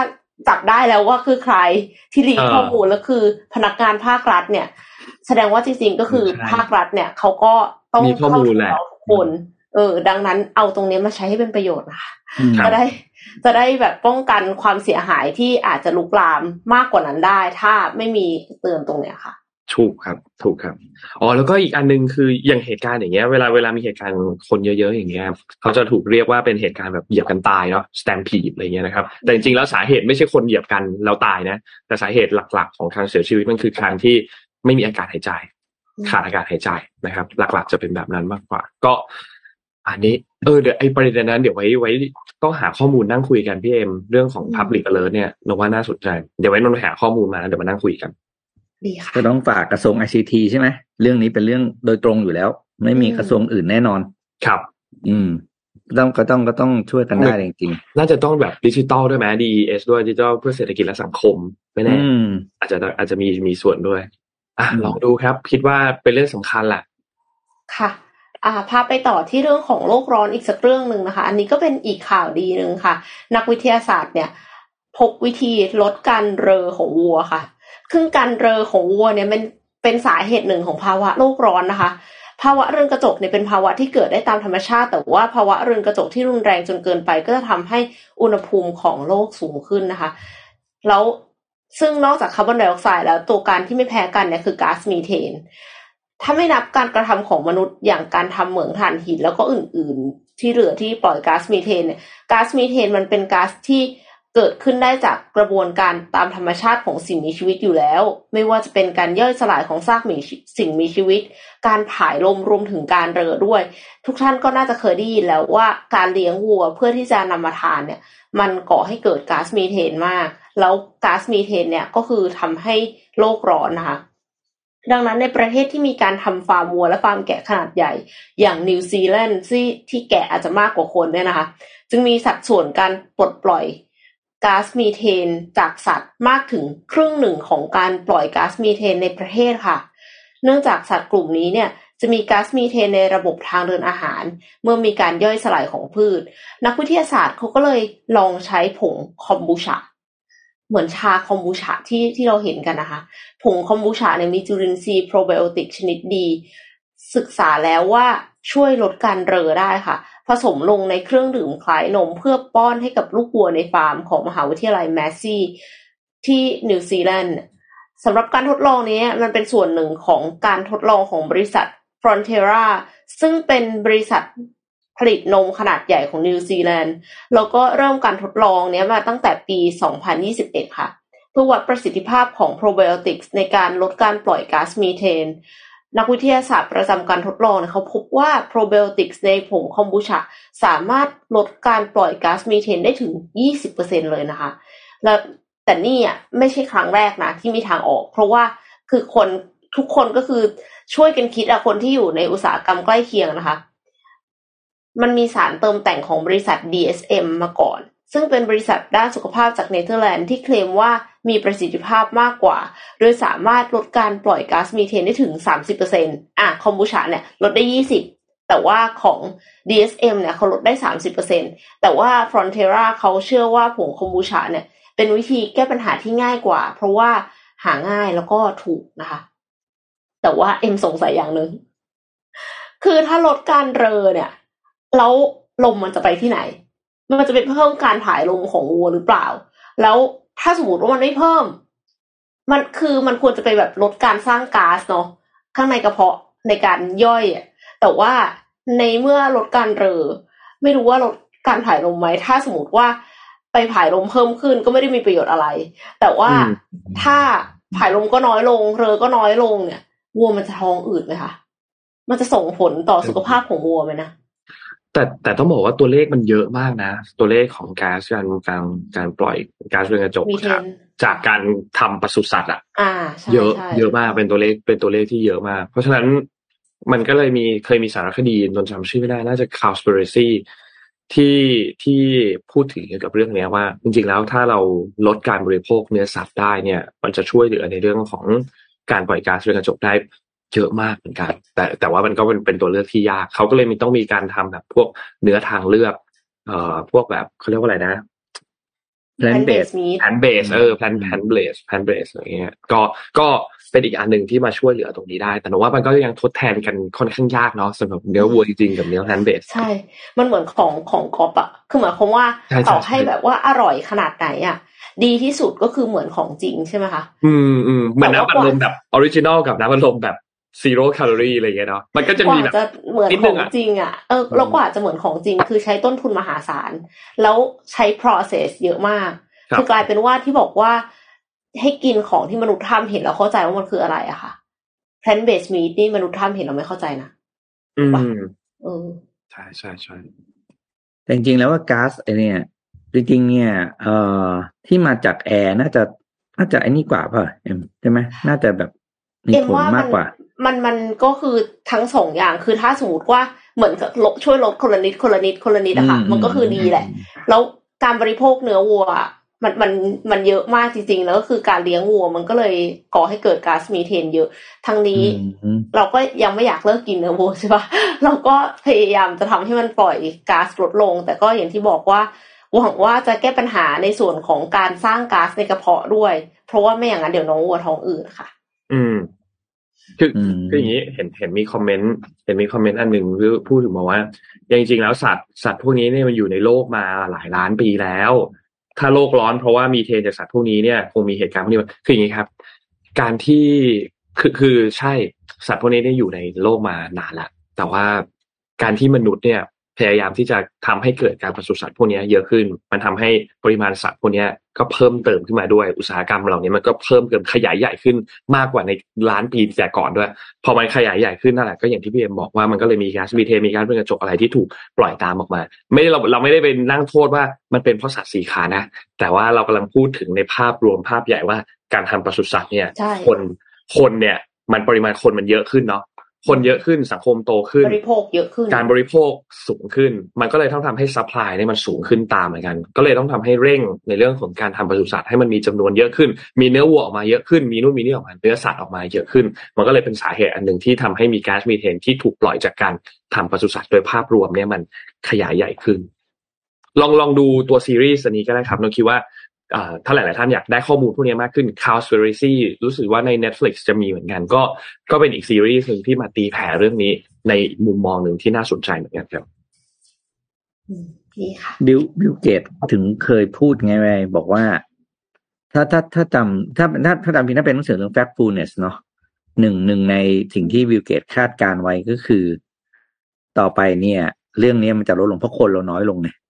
จับได้แล้วว่าคือใครที่รีเออข้อมูลแล้วคือพนักงานภาครัฐเนี่ย แสดงว่าจริงๆก็คือใช่ภาครัฐเนี่ยเขาก็ต้องมีข้อมูลแหละเข้าถึงเราทุกคนเออ ดังนั้นเอาตรงนี้มาใช้ให้เป็นประโยชน์นะคะอืมจะได้จะได้แบบป้องกันความเสียหายที่อาจจะลุกลามมากกว่านั้นได้ ถ้าไม่มีเตือนตรงเนี้ยค่ะถูกครับ ถูกครับอ๋อแล้วก็อีกอันหนึงคืออย่างเหตุการณ์อย่างเงี้ยเวลาเวลามีเหตุการณ์คนเยอะๆอย่างเงี้ยเขาจะถูกเรียกว่าเป็นเหตุการณ์แบบเหยียบกันตายเนาะ stampede อะไรเงี้ยนะครับ แต่จริงๆแล้วสาเหตุไม่ใช่คนเหยียบกันแล้วตายนะ แต่สาเหตุหลักๆ ของการเสียชีวิตมันคือการที่ ไม่มีอากาศหายใจ ขาดอากาศหายใจนะครับ หลักๆจะเป็นแบบนั้นมากกว่า ก็ อันนี้ เออเดี๋ยวไอ้ประเด็นนั้นเดี๋ยวไว้ไว้ต้องหาข้อมูลนั่งคุยกันพี่เอ็มเรื่องของ Public Alert เนี่ยเราว่าน่าสนใจ เดี๋ยวไว้นนท์หาข้อมูลมาแล้วเดี๋ยวมานั่งคุยกันดีค่ะก็ต้องฝากกระทรวง ICT ใช่ไหมเรื่องนี้เป็นเรื่องโดยตรงอยู่แล้ว ไม่มีอืมกระทรวงอื่นแน่นอน ครับ อืมก็ต้องก็ต้องก็ต้องช่วยกันได้จริงน่าจะต้องแบบดิจิตอลด้วยไหม DES ด้วยดิจิตอลเพื่อเศรษฐกิจและสังคม ไม่ๆแน่อืมอาจจะอาจจะมีมีส่วนด้วย อะอืมลองดูครับ คิดว่าเป็นเรื่องสำคัญแหละค่ะอ่าพาไปต่อที่เรื่องของโลกร้อนอีกสักเรื่องหนึ่งนะคะ อันนี้ก็เป็นอีกข่าวดีหนึ่งค่ะ นักวิทยาศาสตร์เนี่ยพบวิธีลดการเรอของวัวค่ะซึ่งการเรอของวัวเนี่ยมันเป็นสาเหตุหนึ่งของภาวะโลกร้อนนะคะ ภาวะเรือนกระจกเนี่ยเป็นภาวะที่เกิดได้ตามธรรมชาติ แต่ว่าภาวะเรือนกระจกที่รุนแรงจนเกินไป ก็จะทำให้อุณหภูมิของโลกสูงขึ้นนะคะ แล้ว ซึ่งนอกจากคาร์บอนไดออกไซด์แล้วตัวการที่ไม่แพ้กันเนี่ยคือก๊าซมีเทน ถ้าไม่นับการกระทำของมนุษย์อย่างการทำเหมืองถ่านหินแล้วก็อื่น ๆ ที่เหลือที่ปล่อยก๊าซมีเทนเนี่ยก๊าซมีเทนมันเป็นก๊าซที่เกิดขึ้นได้จากกระบวนการตามธรรมชาติของสิ่งมีชีวิตอยู่แล้ว ไม่ว่าจะเป็นการย่อยสลายของซากมีสิ่งมีชีวิต การผายลมรวมถึงการเรอด้วย ทุกท่านก็น่าจะเคยได้ยินแล้วว่าการเลี้ยงวัวเพื่อที่จะนำมาทานเนี่ย มันก่อให้เกิดก๊าซมีเทนมาก แล้วก๊าซมีเทนเนี่ยก็คือทำให้โลกร้อนนะคะดังนั้นในประเทศที่มีการทำฟาร์มวัวและฟาร์มแกะขนาดใหญ่ อย่างนิวซีแลนด์ที่ที่แกะอาจจะมากกว่าคนเนี่ยนะคะ จึงมีสัดส่วนการปลดปล่อยก๊าซมีเทนจากสัตว์มากถึงครึ่งหนึ่งของการปล่อยก๊าซมีเทนในประเทศค่ะ เนื่องจากสัตว์กลุ่มนี้เนี่ยจะมีก๊าซมีเทนในระบบทางเดินอาหาร เมื่อมีการย่อยสลายของพืช นักวิทยาศาสตร์เขาก็เลยลองใช้ผงคอมบูชา เหมือนชาคอมบูชาที่ที่เราเห็นกันนะคะ ผงคอมบูชาเนี่ยมีจุลินทรีย์โปรไบโอติกชนิดดี ศึกษาแล้วว่าช่วยลดการเรอได้ค่ะ ผสมลงในเครื่องดื่มคล้ายนมเพื่อป้อนให้กับลูกวัวในฟาร์มของมหาวิทยาลัยแมสซี่ที่นิวซีแลนด์สำหรับการทดลองนี้มันเป็นส่วนหนึ่งของการทดลองของบริษัท Fonterra ซึ่งเป็นบริษัท ผลิตนมขนาดใหญ่ของนิวซีแลนด์ แล้วก็เริ่มการทดลองเนี้ยมาตั้งแต่ปี 2021 ค่ะ เพื่อวัดประสิทธิภาพของโปรไบโอติกส์ในการลดการปล่อยก๊าซมีเทน นักวิทยาศาสตร์ประจำการทดลองเขาพบว่าโปรไบโอติกส์ในผงคอมบูชาสามารถลดการปล่อยก๊าซมีเทนได้ถึง 20%เลยนะคะ แล้วแต่นี่อะไม่ใช่ครั้งแรกนะที่มีทางออก เพราะว่าคือคนทุกคนก็คือช่วยกันคิดอะคนที่อยู่ในอุตสาหกรรมใกล้เคียงนะคะ มันมีสารเติมแต่งของบริษัท DSM มาก่อน ซึ่งเป็นบริษัทด้านสุขภาพจากเนเธอร์แลนด์ที่เคลมว่ามีประสิทธิภาพมากกว่า โดยสามารถลดการปล่อยก๊าซมีเทนได้ถึง 30%อะคอมบูชาเนี่ยลดได้ 20 แต่ว่าของ DSM เนี่ยเขาลดได้ 30%แต่ว่า Fonterra เขาเชื่อว่าผงคอมบูชาเนี่ยเป็นวิธีแก้ปัญหาที่ง่ายกว่า เพราะว่าหาง่ายแล้วก็ถูกนะคะ แต่ว่าเอ็มสงสัยอย่างหนึ่งคือถ้าลดการเรอเนี่ย แล้วลมมันจะไปที่ไหน มันจะไปเพิ่มการถ่ายลมของวัวหรือเปล่า แล้วถ้าสมมติว่ามันไม่เพิ่ม มันคือมันควรจะไปแบบลดการสร้างก๊าซเนาะข้างในกระเพาะในการย่อยอะแต่ว่าในเมื่อลดการเรอ ไม่รู้ว่าลดการถ่ายลมไหมถ้าสมมติว่าไปผายลมเพิ่มขึ้นก็ไม่ได้มีประโยชน์อะไร แต่ว่าถ้าผายลมก็น้อยลง เรอก็น้อยลงเนี่ยวัวมันจะท้องอืดไหมคะมันจะส่งผลต่อสุขภาพของวัวไหมนะ แต่แต่ต้องบอกว่าตัวเลขมันเยอะมากนะ ตัวเลขของก๊าซการการการปล่อยก๊าซเรือนกระจกจากการทำปศุสัตว์อะเยอะเยอะมากเป็นตัวเลขเป็นตัวเลขที่เยอะมาก เพราะฉะนั้นมันก็เลยมีเคยมีสารคดีนนจำชื่อไม่ได้น่าจะ Cowspiracy ที่ที่พูดถึงเกี่ยวกับเรื่องนี้ว่า จริงๆแล้วถ้าเราลดการบริโภคเนื้อสัตว์ได้เนี่ย มันจะช่วยเหลือในเรื่องของการปล่อยก๊าซเรือนกระจกได้ เยอะมากเหมือนกัน แต่แต่ว่ามันก็เป็นเป็นตัวเลือกที่ยาก เขาก็เลยมีต้องมีการทำแบบ พวกเนื้อทางเลือก เอ่อพวกแบบเขาเรียกว่าอะไรนะ plant-based plant-based เออ plant plant-based plant-based อะไรเงี้ยก็ก็เป็นอีกอันหนึ่งที่มาช่วยเหลือตรงนี้ได้ แต่หนูว่ามันก็ยังทดแทนกันค่อนข้างยากเนาะสำหรับเนื้อวัวจริงๆกับเนื้อ plant-based ใช่ มันเหมือนของของก๊อปอะคือหมายความว่าต่อให้แบบว่าอร่อยขนาดไหนอะดีที่สุดก็คือเหมือนของจริงใช่ไหมคะ อืมอืมเหมือนน้ำอัดลมแบบ original กับน้ำอัดลมแบบ zero calorie อะไรเงี้ยเนาะมันก็จะมีแบบจะเหมือนของจริงอะเออเรากว่าจะเหมือนของจริง คือใช้ต้นทุนมหาศาล แล้วใช้ process เยอะมาก คือกลายเป็นว่าที่บอกว่าให้กินของที่มนุษย์ทำเห็นแล้วเข้าใจว่ามันคืออะไรอะค่ะ plant based meat นี่มนุษย์ทำเห็นเราไม่เข้าใจนะอืมเออใช่ใช่ใช่แต่จริงๆแล้วว่าก๊าซไอเนี่ยจริงๆเนี่ยเอ่อที่มาจากแอร์น่าจะน่าจะไอ้นี่กว่าป่ะเอ็มใช่ไหมน่าจะแบบมีผลมากกว่า มันมันก็คือทั้งสองอย่างคือถ้าสมมติว่าเหมือนกับช่วยลดคนละนิดคนละนิดคนละนิดอะค่ะ มันก็คือดีแหละ แล้วการบริโภคเนื้อวัวมันมันมันเยอะมากจริงๆ แล้วก็คือการเลี้ยงวัวมันก็เลยก่อให้เกิดก๊าซมีเทนเยอะทั้งนี้ เราก็ยังไม่อยากเลิกกินเนื้อวัวใช่ปะเราก็พยายามจะทำให้มันปล่อยก๊าซลดลง แต่ก็อย่างที่บอกว่าหวังว่าจะแก้ปัญหาในส่วนของการสร้างก๊าซในกระเพาะด้วย เพราะว่าไม่อย่างนั้นเดี๋ยวน้องวัวท้องอืดค่ะ อืม คือคืออย่างนี้เห็นเห็นมีคอมเมนต์เห็นมีคอมเมนต์อันหนึ่งคือพูดถึงมาว่าจริงๆแล้วสัตว์สัตว์พวกนี้เนี่ยมันอยู่ในโลกมาหลายล้านปีแล้ว ถ้าโลกร้อนเพราะว่ามีเทนจากสัตว์พวกนี้เนี่ยคงมีเหตุการณ์พวกนี้คืออย่างนี้ครับ การที่คือคือใช่สัตว์พวกนี้ได้อยู่ในโลกมานานแล้วแต่ว่าการที่มนุษย์เนี่ย พยายามที่จะทำให้เกิดการปศุสัตว์พวกนี้เยอะขึ้น มันทำให้ปริมาณสัตว์พวกนี้ก็เพิ่มเติมขึ้นมาด้วย อุตสาหกรรมเหล่านี้มันก็เพิ่มเกินขยายใหญ่ขึ้นมากกว่าในล้านปีแต่ก่อนด้วย พอมันขยายใหญ่ขึ้นนั่นแหละก็อย่างที่พี่เอ็มบอกว่ามันก็เลยมีก๊าซมีเทนมีก๊าซเรือนกระจกอะไรที่ถูกปล่อยตามออกมา ไม่ได้เราเราไม่ได้ไปนั่งโทษว่ามันเป็นเพราะสัตว์สีขานะ แต่ว่าเรากำลังพูดถึงในภาพรวมภาพใหญ่ว่าการทำปศุสัตว์เนี่ยใช่คนคนเนี่ยมันปริมาณคนมันเยอะขึ้นเนาะ คนเยอะขึ้นสังคมโตขึ้น บริโภคเยอะขึ้น การบริโภคสูงขึ้น มันก็เลยต้องทำให้ซัพพลายเนี่ยมันสูงขึ้นตามเหมือนกัน ก็เลยต้องทำให้เร่งในเรื่องของการทำปศุสัตว์ให้มันมีจำนวนเยอะขึ้น มีเนื้อวัวออกมาเยอะขึ้น มีนู่นมีนี่ออกมาเนื้อสัตว์ออกมาเยอะขึ้น มันก็เลยเป็นสาเหตุอันหนึ่งที่ทำให้มีก๊าซมีเทนที่ถูกปล่อยจากการทำปศุสัตว์โดยภาพรวมเนี่ยมันขยายใหญ่ขึ้น ลองลองดูตัวซีรีส์อันนี้ก็ได้ครับนนท์คิดว่าอ่า ถ้าหลาย ๆ ท่านอยากได้ข้อมูลพวกนี้มากขึ้น Cowspiracy รู้สึกว่าใน Netflix จะมีเหมือนกัน ก็ก็เป็นอีกซีรีส์หนึ่งที่มาตีแผ่เรื่องนี้ในมุมมองหนึ่งที่น่าสนใจเหมือนกันครับอืมดีค่ะบิลบิลเกตถึงเคยพูดไงไงบอกว่า ถ้าถ้าถ้าจำถ้าถ้าถ้าจำผิดน่าเป็นหนังสือเรื่อง Factfulness เนาะหนึ่งหนึ่งในสิ่งที่บิลเกตคาดการไว้ก็คือ ต่อไปเนี่ย เรื่องนี้มันจะลดลงเพราะคนเราน้อยลงเนี่ยอ่า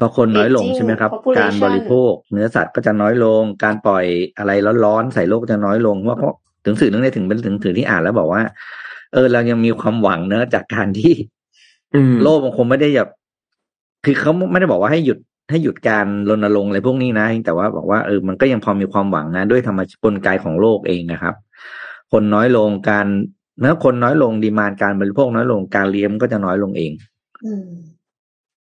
พอคนน้อยลง Aging ใช่ไหมครับ population การบริโภค เนื้อสัตว์ก็จะน้อยลง การปล่อยอะไรร้อนๆใส่โลกก็จะน้อยลงเพราะเพราะถึงสื่อเรื่องนี้ถึงเป็นถึงถึงที่อ่านแล้วบอกว่า เออ เรายังมีความหวังเนอะจากการที่อืมโลกมันคงไม่ได้แบบคือเขาไม่ได้บอกว่าให้หยุดให้หยุดการรณรงค์อะไรพวกนี้นะ แต่ว่าบอกว่าเออมันก็ยังพอมีความหวังนะด้วยธรรมชาติกลไกของโลกเองนะครับ คนน้อยลงการเมื่อคนน้อยลงดีมานการบริโภคน้อยลงการเลี้ยงก็จะน้อยลงเองอืม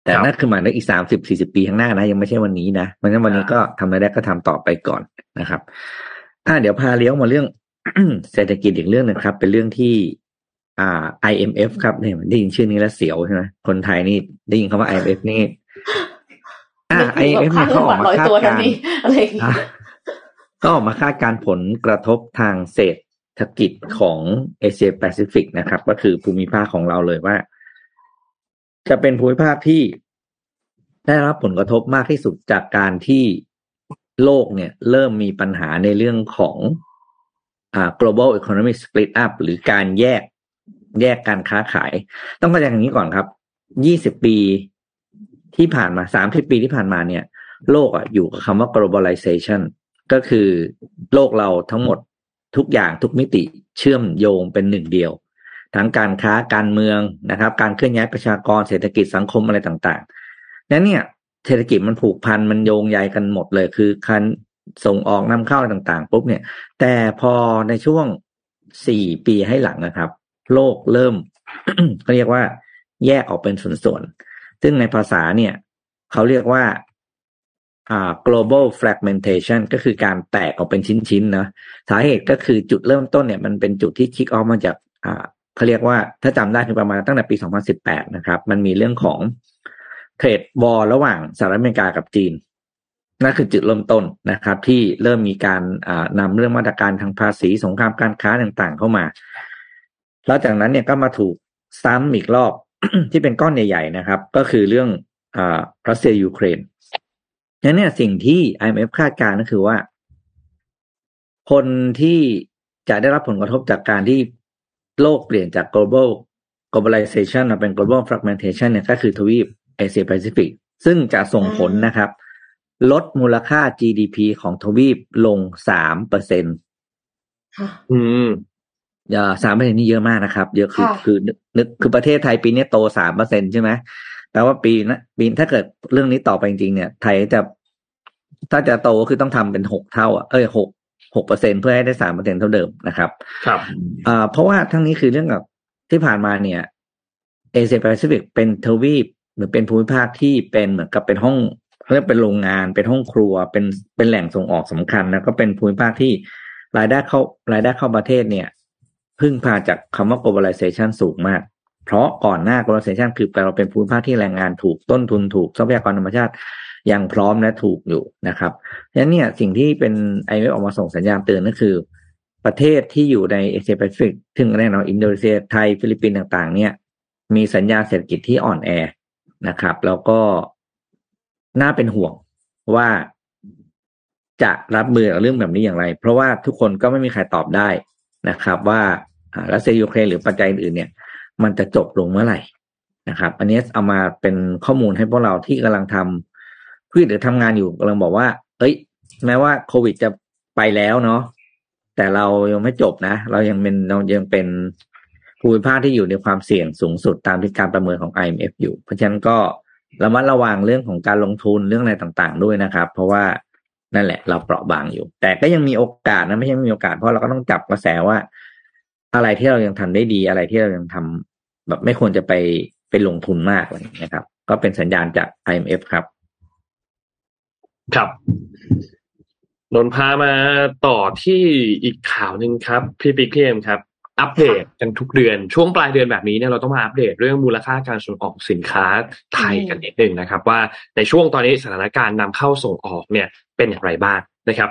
แต่ครับนั่นคือหมายถึงอีกสามสิบสี่สิบปีข้างหน้านะยังไม่ใช่วันนี้นะเพราะฉะนั้นวันนี้ก็ทำอะไรได้ก็ทำต่อไปก่อนนะครับ อ่าเดี๋ยวพาเลี้ยวมาเรื่องเศรษฐกิจอีกเรื่องหนึงครับ เป็นเรื่องที่อ่า IMF ครับเนี่ยได้ยินชื่อนี้แล้วเสียวใช่ไหมคนไทยนี่ได้ยินคำว่า IMF นี่อ่านึกถึง IMF แบบเนี่ยค่าเขาเงิอนอกมาคาดบาทร้อยตัวทักานรทีณ์อะไรอย่างเงี้อะยก็ออกมาคาดการณ์ผลกระทบทางเศรษฐกิจของเอเชียแปซิฟิกนะครับ ก็คือภูมิภาคของเราเลยว่า จะเป็นภูมิภาคที่ได้รับผลกระทบมากที่สุดจากการที่โลกเนี่ย เริ่มมีปัญหาในเรื่องของอ่า global economic split up หรือการแยกแยกการค้าขาย ต้องเข้าใจอย่างนี้ก่อนครับ ยี่สิบปีที่ผ่านมาสามสิบปีที่ผ่านมาเนี่ย โลกอะอยู่กับคำว่า globalization ก็คือโลกเราทั้งหมดทุกอย่างทุกมิติเชื่อมโยงเป็นหนึ่งเดียว ทั้งการค้าการเมืองนะครับ การเคลื่อนย้ายประชากรเศรษฐกิจสังคมอะไรต่างๆนั้นเนี่ยเศรษฐกิจมันผูกพันมันโยงใยกันหมดเลย คือคันส่งออกนำเข้าอะไรต่างๆปุ๊บเนี่ย แต่พอในช่วงสี่ปีให้หลังนะครับ โลกเริ่มเขาเรียกว่า แยกออกเป็นส่วนๆซึ่งในภาษาเนี่ยเขาเรียกว่าอ่า global fragmentation ก็คือการแตกออกเป็นชิ้นๆนะสาเหตุก็คือจุดเริ่มต้นเนี่ย มันเป็นจุดที่คิกออฟมาจากอ่า เขาเรียกว่าถ้าจำได้คือประมาณตั้งแต่ปี 2018 นะครับ มันมีเรื่องของเทรดวอลระหว่างสหรัฐอเมริกากับจีนนั่นคือจุดเริ่มต้นนะครับ ที่เริ่มมีการอ่านำเรื่องมาตรการทางภาษีสงครามการค้าต่างๆ เข้ามา แล้วจากนั้นเนี่ยก็มาถูกซ้ำอีกรอบที่เป็นก้อนใหญ่ๆนะครับ ก็คือเรื่องอรัสเซียยูเครนนั้นเนี่ยสิ่งที่ IMF คาดการณ์ก็คือว่า คนที่จะได้รับผลกระทบจากการที่ โลกเปลี่ยนจาก global globalization มาเป็น global fragmentation เนี่ยก็คือทวีปเอเชียแปซิฟิกซึ่งจะส่งผลนะครับ ลดมูลค่า GDP ของทวีปลงสามเปอร์เซ็นต์ค่ะอืมสามเปอร์เซ็นนี่เยอะมากนะครับ เยอะคือค่ะคือนึกนึกคือประเทศไทยปีนี้โตสามเปอร์เซ็นใช่ไหมแปลว่าปีนะปีถ้าเกิดเรื่องนี้ต่อไปจริงๆเนี่ย ไทยจะถ้าจะโตก็คือต้องทำเป็นหกเท่าอะเอ้ยหก หกเปอร์เซ็นเพื่อให้ได้สามเปอร์เซ็นเท่าเดิมนะครับ ครับอ่าเพราะว่าทั้งนี้คือเรื่องกับที่ผ่านมาเนี่ยเอเชียแปซิฟิกเป็นทวีปหรือเป็นภูมิภาคที่เป็นเหมือนกับเป็นห้องเรียกเป็นโรงงาน เป็นห้องครัว เป็นเป็นแหล่งส่งออกสำคัญ แล้วก็เป็นภูมิภาคที่รายได้เข้ารายได้เข้าประเทศเนี่ย พึ่งพาจากคำว่า globalization สูงมาก เพราะก่อนหน้า globalization คือแปลว่าเป็นภูมิภาคที่แรงงานถูกต้นทุนถูกทรัพยากรธรรมชาติ ยังพร้อมและถูกอยู่นะครับฉะนั้นเนี่ยสิ่งที่เป็น IMF ออกมาส่งสัญญาณเตือนก็คือ ประเทศที่อยู่ในเอเชียแปซิฟิกซึ่งแน่นอนอินโดนีเซียไทยฟิลิปปินส์ต่าง ๆ เนี่ย มีสัญญาเศรษฐกิจที่อ่อนแอนะครับ แล้วก็น่าเป็นห่วงว่าจะรับมือกับเรื่องแบบนี้อย่างไร เพราะว่าทุกคนก็ไม่มีใครตอบได้นะครับ ว่ารัสเซียยูเครนหรือปัจจัยอื่นเนี่ย มันจะจบลงเมื่อไหร่นะครับ อันนี้เอามาเป็นข้อมูลให้พวกเราที่กำลังทำ พืชหรือทำงานอยู่กำลังบอกว่า เอ้ย แม้ว่าโควิดจะไปแล้วเนาะแต่เรายังไม่จบนะ เรายังเป็นเรายังเป็นภูมิภาคที่อยู่ในความเสี่ยงสูงสุดตามที่การประเมินของ IMF อยู่ เพราะฉะนั้นก็ระมัดระวังเรื่องของการลงทุนเรื่องอะไรต่างๆด้วยนะครับ เพราะว่านั่นแหละ เราเปราะบางอยู่ แต่ก็ยังมีโอกาสนะไม่ใช่ไม่มีโอกาสเพราะเราก็ต้องจับกระแสว่า อะไรที่เรายังทำได้ดีอะไรที่เรายังทำแบบไม่ควรจะไปไปลงทุนมากเลยนะครับ ก็เป็นสัญญาณจาก IMF ครับ ครับนนพามาต่อที่อีกข่าวหนึ่งครับ พี่ปิ๊กเอ็มครับ อัปเดตกันทุกเดือน ช่วงปลายเดือนแบบนี้เนี่ยเราต้องมาอัปเดตเรื่องมูลค่าการส่งออกสินค้าไทยกันนิดนึงนะครับ ว่าในช่วงตอนนี้สถานการณ์นำเข้าส่งออกเนี่ยเป็นอย่างไรบ้างนะครับ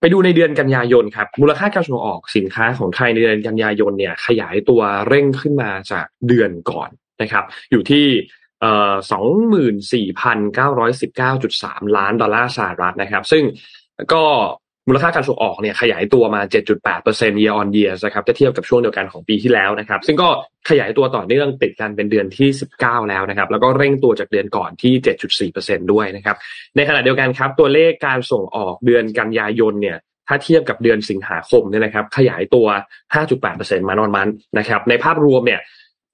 ไปดูในเดือนกันยายนครับ มูลค่าการส่งออกสินค้าของไทยในเดือนกันยายนเนี่ย ขยายตัวเร่งขึ้นมาจากเดือนก่อนนะครับ อยู่ที่ สองหมื่นสี่พันเก้าร้อยสิบเก้าจุดสามล้านดอลลาร์สหรัฐนะครับ ซึ่งก็มูลค่าการส่งออกเนี่ยขยายตัวมา 7.8% year on year นะครับจะเทียบกับช่วงเดียวกันของปีที่แล้วนะครับ ซึ่งก็ขยายตัวต่อเนื่องติดกันเป็นเดือนที่ 19 แล้วนะครับ แล้วก็เร่งตัวจากเดือนก่อนที่ 7.4%ด้วยนะครับ ในขณะเดียวกันครับ ตัวเลขการส่งออกเดือนกันยายนเนี่ยถ้าเทียบกับเดือนสิงหาคมเนี่ยนะครับ ขยายตัว 5.8%มานอนมันนะครับ ในภาพรวมเนี่ย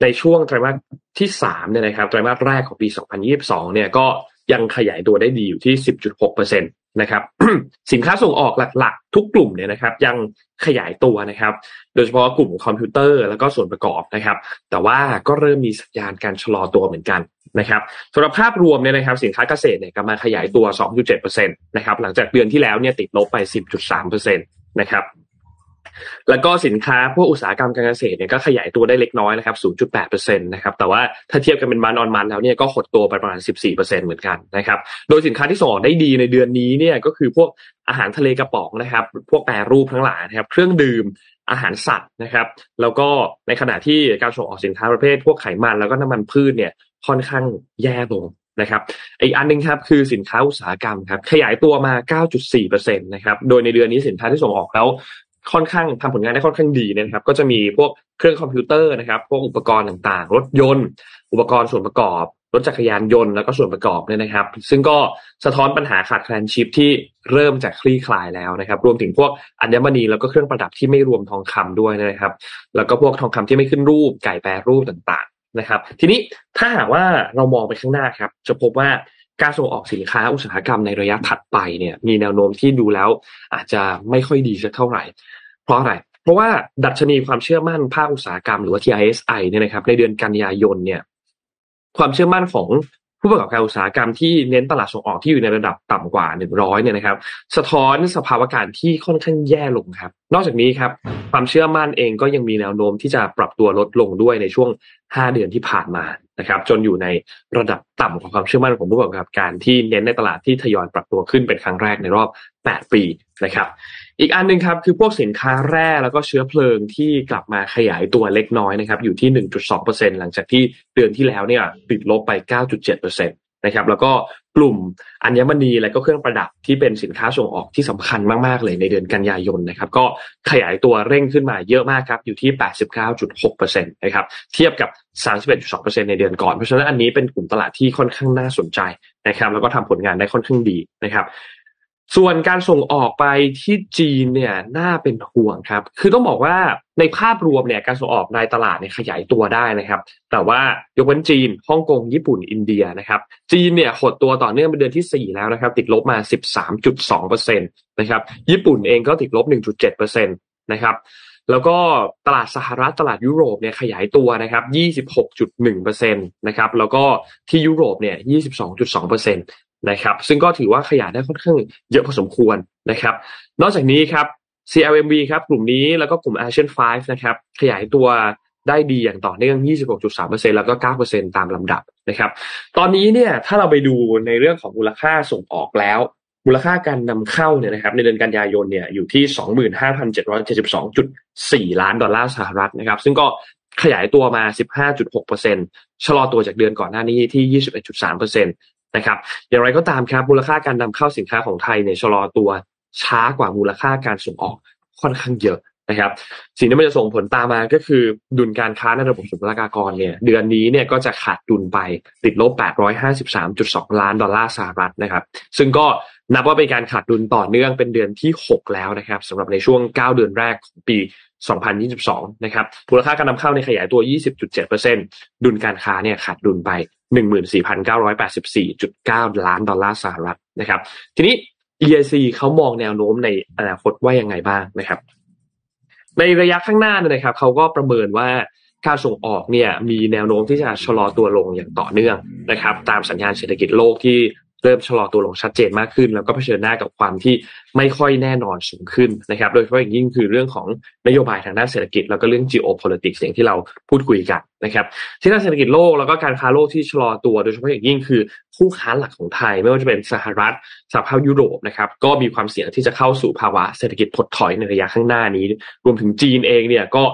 ในช่วงไตรมาสที่3เนี่ยนะครับไตรมาสแรกของปี 2022 เนี่ยก็ยังขยายตัวได้ดีอยู่ที่ 10.6%นะครับสินค้าส่งออกหลักๆ ทุกกลุ่มเนี่ยนะครับ ยังขยายตัวนะครับ โดยเฉพาะกลุ่มคอมพิวเตอร์แล้วก็ส่วนประกอบนะครับ แต่ว่าก็เริ่มมีสัญญาณการชะลอตัวเหมือนกันนะครับสำหรับภาพรวมเนี่ยนะครับ สินค้าเกษตรเนี่ยกำลังขยายตัว 2.7%นะครับหลังจากเดือนที่แล้วเนี่ยติดลบไป 10.3%นะครับ แล้วก็สินค้าพวกอุตสาหกรรมการเกษตรเนี่ยก็ขยายตัวได้เล็กน้อยนะครับ 0.8%นะครับ แต่ว่าถ้าเทียบกันเป็นมันออนมันแล้วเนี่ยก็หดตัวไปประมาณ 14%เหมือนกันนะครับ โดยสินค้าที่ส่งออกได้ดีในเดือนนี้เนี่ยก็คือพวกอาหารทะเลกระป๋องนะครับ พวกแปรรูปทั้งหลายนะครับ เครื่องดื่ม อาหารสัตว์นะครับ แล้วก็ในขณะที่การส่งออกสินค้าประเภท พวกไขมันแล้วก็น้ำมันพืชเนี่ยค่อนข้างแย่ลงนะครับอีกอันนึงครับคือสินค้าอุตสาหกรรมครับขยายตัวมา 9.4%นะครับ โดยในเดือนนี้สินค้าที่ส่งออกแล้ว ค่อนข้างทำผลงานได้ค่อนข้างดีนะครับ ก็จะมีพวกเครื่องคอมพิวเตอร์นะครับ พวกอุปกรณ์ต่างๆ รถยนต์ อุปกรณ์ส่วนประกอบรถจักรยานยนต์แล้วก็ส่วนประกอบเนี่ยนะครับ ซึ่งก็สะท้อนปัญหาขาดแคลนชิปที่เริ่มจากคลี่คลายแล้วนะครับ รวมถึงพวกอัญมณีแล้วก็เครื่องประดับที่ไม่รวมทองคำด้วยนะครับ แล้วก็พวกทองคำที่ไม่ขึ้นรูปไก่แปรรูปต่างๆนะครับ ทีนี้ถ้าหากว่าเรามองไปข้างหน้าครับ จะพบว่า การส่งออกสินค้าอุตสาหกรรมในระยะถัดไปเนี่ย มีแนวโน้มที่ดูแล้ว อาจจะไม่ค่อยดีสักเท่าไหร่ เพราะอะไร เพราะว่าดัชนีความเชื่อมั่นภาคอุตสาหกรรมหรือว่า TISI เนี่ยนะครับ ในเดือนกันยายนเนี่ย ความเชื่อมั่นของผู้ประกอบการอุตสาหกรรมที่เน้นตลาดส่งออกที่อยู่ในระดับต่ำกว่าหนึ่งร้อยเนี่ยนะครับ สะท้อนสภาวะการที่ค่อนข้างแย่ลงครับ นอกจากนี้ครับ ความเชื่อมั่นเองก็ยังมีแนวโน้มที่จะปรับตัวลดลงด้วยในช่วง ห้าเดือนที่ผ่านมานะครับ จนอยู่ในระดับต่ำของความเชื่อมั่นของผู้ประกอบการที่เน้นในตลาดที่ทยอยปรับตัวขึ้นเป็นครั้งแรกในรอบ 8 ปีนะครับ อีกอันหนึ่งครับคือพวกสินค้าแร่แล้วก็เชื้อเพลิงที่กลับมาขยายตัวเล็กน้อยนะครับอยู่ที่ 1.2%หลังจากที่เดือนที่แล้วเนี่ยติดลบไป 9.7%น นะครับ แล้วก็กลุ่มอัญมณีและก็เครื่องประดับที่เป็นสินค้าส่งออกที่สำคัญมากๆเลยในเดือนกันยายนนะครับ ก็ขยายตัวเร่งขึ้นมาเยอะมากครับอยู่ที่ 89.6%นะครับเทียบกับ 31.2%ในเดือนก่อน เพราะฉะนั้นอันนี้เป็นกลุ่มตลาดที่ค่อนข้างน่าสนใจนะครับ แล้วก็ทำผลงานได้ค่อนข้างดีนะครับ ส่วนการส่งออกไปที่จีนเนี่ยน่าเป็นห่วงครับ คือต้องบอกว่าในภาพรวมเนี่ยการส่งออกในตลาดเนี่ยขยายตัวได้นะครับ แต่ว่ายกเว้นจีนฮ่องกงญี่ปุ่นอินเดียนะครับจีนเนี่ยหดตัวต่อเนื่องเป็นเดือนที่ 4 แล้วนะครับ ติดลบมา 13.2%นะครับญี่ปุ่นเองก็ติดลบ 1.7%นะครับแล้วก็ตลาดสหรัฐตลาดยุโรปเนี่ยขยายตัวนะครับ 26.1%นะครับ แล้วก็ที่ยุโรปเนี่ย 22.2%น นะครับ ซึ่งก็ถือว่าขยายได้ค่อนข้างเยอะพอสมควรนะครับ นอกจากนี้ครับ CLMV ครับกลุ่มนี้แล้วก็กลุ่ม Asian 5นะครับขยายตัวได้ดีอย่างต่อเนื่อง 26.3%แล้วก็ 9%ตามลำดับนะครับ ตอนนี้เนี่ยถ้าเราไปดูในเรื่องของมูลค่าส่งออกแล้ว มูลค่าการนำเข้าเนี่ยนะครับในเดือนกันยายนเนี่ยอยู่ที่ 25,772.4 ล้านดอลลาร์สหรัฐนะครับ ซึ่งก็ขยายตัวมา 15.6%ชะลอตัวจากเดือนก่อนหน้านี้ที่ 21.3%น นะครับอย่างไรก็ตามครับมูลค่าการนำเข้าสินค้าของไทยเนี่ยชะลอตัวช้ากว่ามูลค่าการส่งออกค่อนข้างเยอะนะครับ สิ่งที่มันจะส่งผลตามมาก็คือดุลการค้าในระบบสุลกากรเนี่ยเดือนนี้เนี่ยก็จะขาดดุลไปติดลบ 853.2 ล้านดอลลาร์สหรัฐนะครับ ซึ่งก็นับว่าเป็นการขาดดุลต่อเนื่องเป็นเดือนที่ 6 แล้วนะครับสำหรับในช่วง 9 เดือนแรกของปี 2022 นะครับมูลค่าการนำเข้าในขยายตัว 20.7%ดุลการค้าเนี่ยขาดดุลไป 14,984.9 ล้านดอลลาร์สหรัฐนะครับ ทีนี้ EIC เขามองแนวโน้มในอนาคตว่ายังไงบ้างนะครับ ในระยะข้างหน้าเนี่ยนะครับ เขาก็ประเมินว่าการส่งออกเนี่ยมีแนวโน้มที่จะชะลอตัวลงอย่างต่อเนื่องนะครับ ตามสัญญาณเศรษฐกิจโลกที่ เริ่มชะลอตัวลงชัดเจนมากขึ้น แล้วก็เผชิญหน้ากับความที่ไม่ค่อยแน่นอนสูงขึ้นนะครับ โดยเฉพาะอย่างยิ่งคือเรื่องของนโยบายทางด้านเศรษฐกิจ แล้วก็เรื่อง geopolitics อย่างที่เราพูดคุยกันนะครับที่ด้านเศรษฐกิจโลกแล้วก็การค้าโลกที่ชะลอตัว โดยเฉพาะอย่างยิ่งคือคู่ค้าหลักของไทย ไม่ว่าจะเป็นสหรัฐสหภาพยุโรปนะครับก็มีความเสี่ยงที่จะเข้าสู่ภาวะเศรษฐกิจถดถอยในระยะข้างหน้านี้ รวมถึงจีนเองเนี่ยก็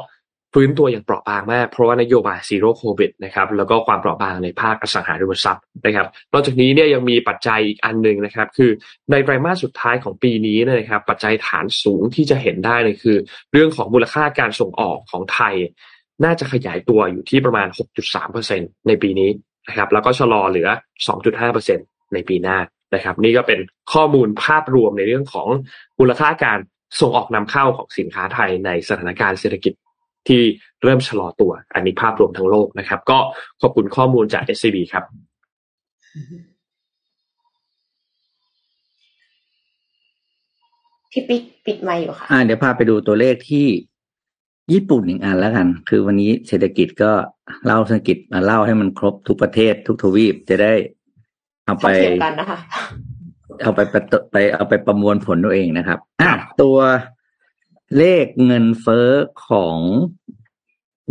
ฟื้นตัวอย่างเปราะบางมาก เพราะว่านโยบายซีโร่โควิดนะครับแล้วก็ความเปราะบางในภาคอสังหาริมทรัพย์นะครับนอกจากนี้เนี่ยยังมีปัจจัยอีกอันหนึ่งนะครับ คือในไตรมาสสุดท้ายของปีนี้นะครับ ปัจจัยฐานสูงที่จะเห็นได้เลยคือ เรื่องของมูลค่าการส่งออกของไทย น่าจะขยายตัวอยู่ที่ประมาณ 6.3%ในปีนี้นะครับแล้วก็ชะลอเหลือ 2.5%ในปีหน้านะครับ นี่ก็เป็นข้อมูลภาพรวมในเรื่องของมูลค่าการส่งออกนำเข้าของสินค้าไทยในสถานการณ์เศรษฐกิจ ที่เริ่มชะลอตัว อันนี้ภาพรวมทั้งโลกนะครับ ก็ขอบคุณข้อมูลจาก SCB ครับพี่ปิ๊กปิดไมค์อยู่ค่ะอ่าเดี๋ยวพาไปดูตัวเลขที่ญี่ปุ่นอีกอันแล้วกัน คือวันนี้เศรษฐกิจก็เล่าเศรษฐกิจมาเล่าให้มันครบทุกประเทศทุกทวีปจะได้ เอาไปเท่าเทียมกันนะคะเอาไปประตไปเอาไปประมวลผลตัวเองนะครับอะตัว เลขเงินเฟ้อของ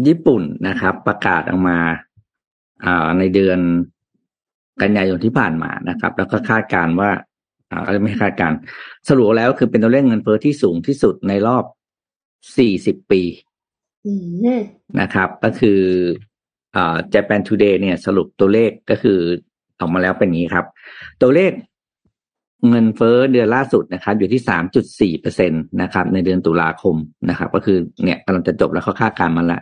ญี่ปุ่นนะครับ ประกาศออกมาอาในเดือนกันยายนที่ผ่านมานะครับ แล้วก็คาดการณ์ว่าอ่าไม่คาดการณ์สรุปแล้วคือเป็นตัวเลขเงินเฟ้อที่สูงที่สุดในรอบ 40 ปีนะครับ ก็คืออ่า Japan Today เนี่ย สรุปตัวเลขก็คือออกมาแล้วเป็นนี้ครับ ตัวเลข เงินเฟ้อเดือนล่าสุดนะครับ อยู่ที่สามจุดสี่เปอร์เซ็นตนะครับ ในเดือนตุลาคมนะครับ ก็คือเนี่ยกำลังจะจบแล้วเขาคาดการมาแล้ว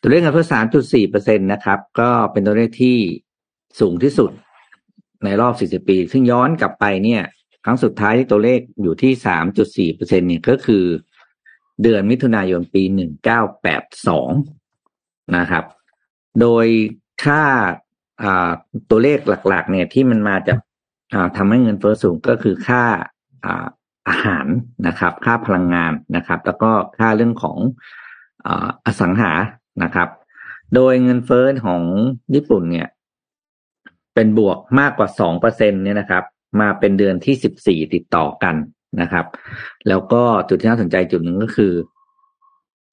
ตัวเลขเงินเฟ้อสามจุดสี่เปอร์เซ็นตนะครับ ก็เป็นตัวเลขที่สูงที่สุดในรอบสี่สิบปี ซึ่งย้อนกลับไปเนี่ย ครั้งสุดท้ายที่ตัวเลขอยู่ที่สามจุดสี่เปอร์เซ็นเนี่ยก็คือ เดือนมิถุนายนปีหนึ่งเก้าแปดสองนะครับ โดยค่าตัวเลขหลัก ๆ เนี่ยที่มันมาจาก ทำให้เงินเฟ้อสูงก็คือค่าอาหารนะครับ ค่าพลังงานนะครับ แล้วก็ค่าเรื่องของอ่าอสังหานะครับ โดยเงินเฟ้อของญี่ปุ่นเนี่ย เป็นบวกมากกว่าสองเปอร์เซ็นเนี่ยนะครับ มาเป็นเดือนที่สิบสี่ติดต่อกันนะครับ แล้วก็จุดที่น่าสนใจจุดหนึ่งก็คือ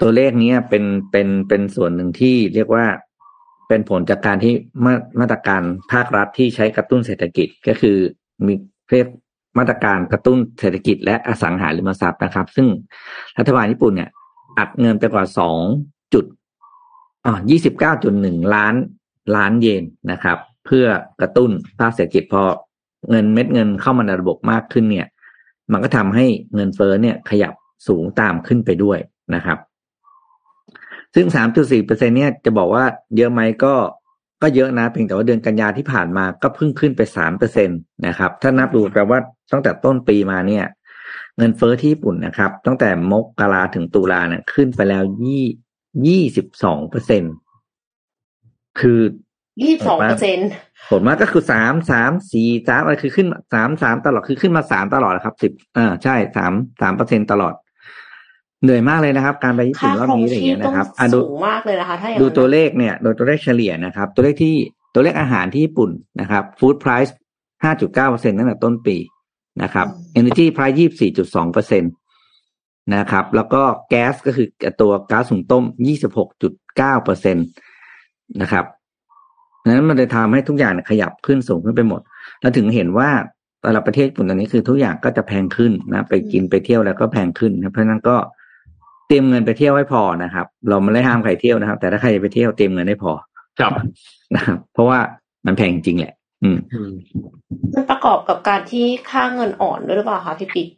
ตัวเลขนี้เป็นเป็นเป็นส่วนหนึ่งที่เรียกว่า เป็นผลจากการที่มามาตรการภาครัฐที่ใช้กระตุ้นเศรษฐกิจก็คือมีเรียกมาตรการกระตุ้นเศรษฐกิจและอสังหาริมทรัพย์นะครับ ซึ่งรัฐบาลญี่ปุ่นเนี่ย อัดเงินไปกว่าสองจุดอ่ายี่สิบเก้าจุดหนึ่งล้านล้านเยนนะครับ เพื่อกระตุ้นภาคเศรษฐกิจพอเงินเม็ดเงินเข้ามาในระบบมากขึ้นเนี่ย มันก็ทำให้เงินเฟ้อเนี่ยขยับสูงตามขึ้นไปด้วยนะครับ ซึ่ง 3.4เปอร์เซ็นเนี่ยจะบอกว่าเยอะไหมก็ก็เยอะนะเพียงแต่ว่าเดือนกันยาที่ผ่านมาก็เพิ่งขึ้นไป3เปอร์เซ็นตนะครับ ถ้านับดูแปลว่าตั้งแต่ต้นปีมาเนี่ย เงินเฟ้อที่ญี่ปุ่นนะครับ ตั้งแต่มกราถึงตุลาเนี่ยขึ้นไปแล้วยี่ยี่สิบสองเปอร์เซ็นคือยี่สิบสองเปอร์เซ็นผลมากก็คือสามสามสี่สามอะไรคือขึ้นสามสามตลอดคือขึ้นมาสามตลอดนะครับสิบอ่าใช่สามสามเปอร์เซ็นตลอด เหนื่อยมากเลยนะครับ การไปญี่ปุ่นค่ารอบครองนี้อะไรอย่างชีพเงี้ยต้อนะงครับอะดูสูงมากเลยนะคะถ้าอย่างดูนั้นตัวเลขเนี่ยโดยตัวเลขเฉลี่ยนะครับ ตัวเลขที่ตัวเลขอาหารที่ญี่ปุ่นนะครับฟู้ดไพรซ์ห้าจุดเก้าเปอร์เซ็นตั้งแต่ต้นปีนะครับ Energy Price ยี่สี่จุดสองเปอร์เซ็นตนะครับ แล้วก็แก๊สก็คือตัวก๊าซหุงต้มยี่สิบหกจุดเก้าเปอร์เซ็นตนะครับนั้นมันเลยทำให้ทุกอย่างเนี่ยขยับขึ้นสูงขึ้นไปหมด แล้วถึงเห็นว่าแต่ละประเทศญี่ปุ่นตอนนี้คือทุกอย่างก็จะแพงขึ้นนะ ไปกินไปเที่ยวแล้วก็แพงขึ้นนะเพราะฉะนั้นก็ เตรียมเงินไปเที่ยวให้พอนะครับ เราไม่ได้ห้ามใครเที่ยวนะครับ แต่ถ้าใครจะไปเที่ยวเตรียมเงินให้พอครับนะครับ เพราะว่ามันแพงจริงแหละ อืมอืมมันประกอบกับการที่ค่าเงินอ่อนด้วยหรือเปล่าคะพี่ปิ๊ก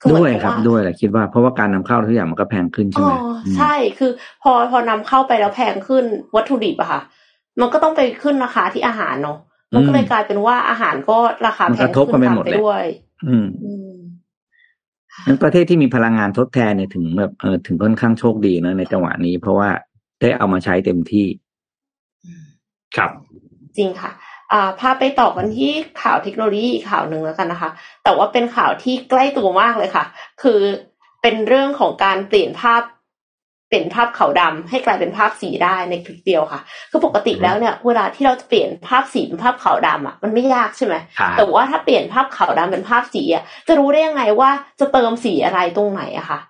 คือเหมืด้อนวยกับครับว่าด้วยแหละคิดว่าเพราะว่าการนำเข้าทุกอย่างมันก็แพงขึ้นใช่อ๋ไหอมอืมใช่คือ พอพอนำเข้าไปแล้วแพงขึ้นวัตถุดิบอะค่ะ มันก็ต้องไปขึ้นราคาที่อาหารเนาะมันก็เลยกลายเป็นว่าอาหารก็ราคามันแพกงระทบขึ้กันนไปตามหมดไปเลยด้วย อืมอืม นั้นประเทศที่มีพลังงานทดแทนเนี่ยถึงแบบเออถึงค่อนข้างโชคดีนะในจังหวะนี้ เพราะว่าได้เอามาใช้เต็มที่ ครับ จริงค่ะอ่าพาไปต่อกันที่ข่าวเทคโนโลยีอีกข่าวหนึ่งแล้วกันนะคะ แต่ว่าเป็นข่าวที่ใกล้ตัวมากเลยค่ะ คือเป็นเรื่องของการเปลี่ยนภาพเป ลี่ยนภาพขาวดำให้กลายเป็นภาพสีได้ในคลิกเดียวค่ะ คือปกติแล้วเนี่ยเวลาที่เราจะเปลี่ยนภาพสีเป็นภาพขาวดำอะมันไม่ยากใช่ไหมครับแต่ว่าถ้าเปลี่ยนภาพขาวดำเป็นภาพสีอะจะรู้ได้ยังไงว่าจะเติมสีอะไรตรงไหนอะค่ะ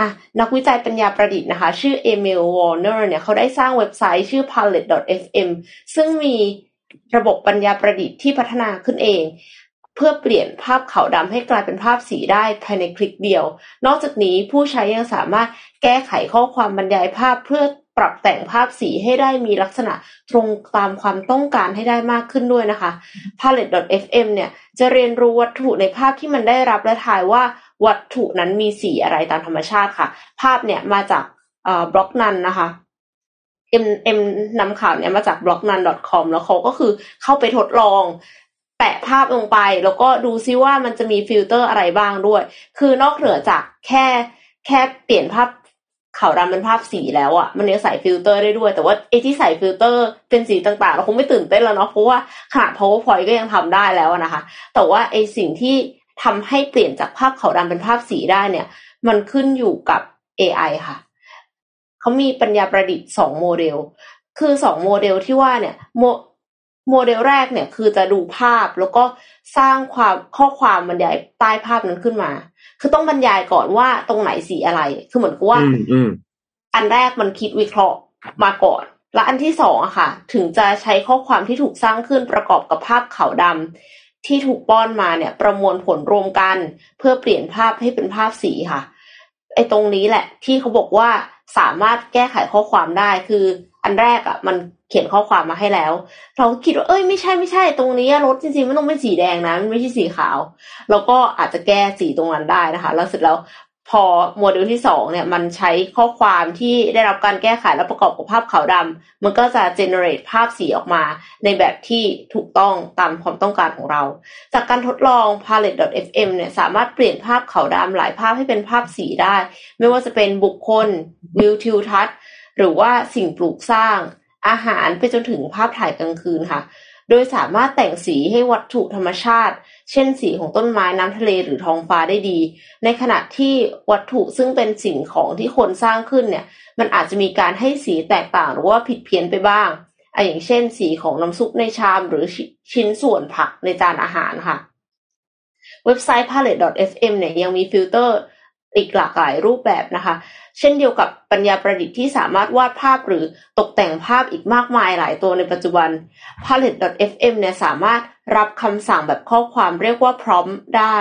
อะนักวิจัยปัญญาประดิษฐ์นะคะ ชื่อเอมิลวอร์เนอร์เนี่ยเขาได้สร้างเว็บไซต์ชื่อ palette.fm ซึ่งมีระบบปัญญาประดิษฐ์ที่พัฒนาขึ้นเอง เพื่อเปลี่ยนภาพขาวดำให้กลายเป็นภาพสีได้ภายในคลิกเดียว นอกจากนี้ผู้ใช้ยังสามารถแก้ไขข้อความบรรยายภาพเพื่อปรับแต่งภาพสีให้ได้มีลักษณะตรงตามความต้องการให้ได้มากขึ้นด้วยนะคะ palette.fm เนี่ยจะเรียนรู้วัตถุในภาพที่มันได้รับและทายว่าวัตถุนั้นมีสีอะไรตามธรรมชาติค่ะ ภาพเนี่ยมาจาก Blognone นะคะเอ็มเอ็มนำข่าวเนี่ยมาจากบล็อกนัน .com แล้วเขาก็คือเข้าไปทดลอง แปะภาพลงไป แล้วก็ดูซิว่ามันจะมีฟิลเตอร์อะไรบ้างด้วย คือนอกเหนือจากแค่แค่เปลี่ยนภาพขาวดำเป็นภาพสีแล้วอะ่ะ มันยังใส่ฟิลเตอร์ได้ด้วย แต่ว่าไอ้ที่ใส่ฟิลเตอร์เป็นสีต่างๆ เราคงไม่ตื่นเต้นแล้วเนาะ เพราะว่าขนาด PowerPoint ก็ยังทำได้แล้วนะคะ แต่ว่าไอ้สิ่งที่ทำให้เปลี่ยนจากภาพขาวดำเป็นภาพสีได้เนี่ย มันขึ้นอยู่กับ AI ค่ะ เขามีปัญญาประดิษฐ์สองโมเดล คือสองโมเดลที่ว่าเนี่ย โมโมเดลแรกเนี่ยคือจะดูภาพแล้วก็สร้างความข้อความบรรยายใต้ภาพนั้นขึ้นมา คือต้องบรรยายก่อนว่าตรงไหนสีอะไร คือเหมือนกับว่าอืมอืมอันแรกมันคิดวิเคราะห์มาก่อน และอันที่สองอะค่ะ ถึงจะใช้ข้อความที่ถูกสร้างขึ้นประกอบกับภาพขาวดำที่ถูกป้อนมาเนี่ย ประมวลผลรวมกัน เพื่อเปลี่ยนภาพให้เป็นภาพสีค่ะไอ้ตรงนี้แหละ ที่เขาบอกว่าสามารถแก้ไขข้อความได้คือ อันแรกอะมันเขียนข้อความมาให้แล้ว เราคิดว่าเอ้ยไม่ใช่ไม่ใช่ตรงนี้รถจริงๆมันต้องเป็นสีแดงนะมันไม่ใช่สีขาว แล้วก็อาจจะแก้สีตรงนั้นได้นะคะ แล้วเสร็จแล้วพอโมเดลที่สองเนี่ยมันใช้ข้อความที่ได้รับการแก้ไขและประกอบกับภาพขาวดำมันก็จะ generate ภาพสีออกมา ในแบบที่ถูกต้องตามความต้องการของเรา จากการทดลอง palette.fm เนี่ยสามารถเปลี่ยนภาพขาวดำหลายภาพให้เป็นภาพสีได้ ไม่ว่าจะเป็นบุคคลวิวทิวทัศน์ หรือว่าสิ่งปลูกสร้าง อาหารไปจนถึงภาพถ่ายกลางคืนค่ะ โดยสามารถแต่งสีให้วัตถุธรรมชาติ เช่นสีของต้นไม้น้ำทะเลหรือท้องฟ้าได้ดี ในขณะที่วัตถุซึ่งเป็นสิ่งของที่คนสร้างขึ้นเนี่ย มันอาจจะมีการให้สีแตกต่างหรือว่าผิดเพี้ยนไปบ้างออย่างเช่น สีของน้ำซุปในชามหรือชิ้นส่วนผักในจานอาหารค่ะ เว็บไซต์ palette.fm เนี่ยยังมีฟิลเตอร์ อีกหลากหลายรูปแบบนะคะ เช่นเดียวกับปัญญาประดิษฐ์ที่สามารถวาดภาพหรือตกแต่งภาพอีกมากมายหลายตัวในปัจจุบัน palette.fm เนี่ยสามารถรับคำสั่งแบบข้อความเรียกว่า prompt ได้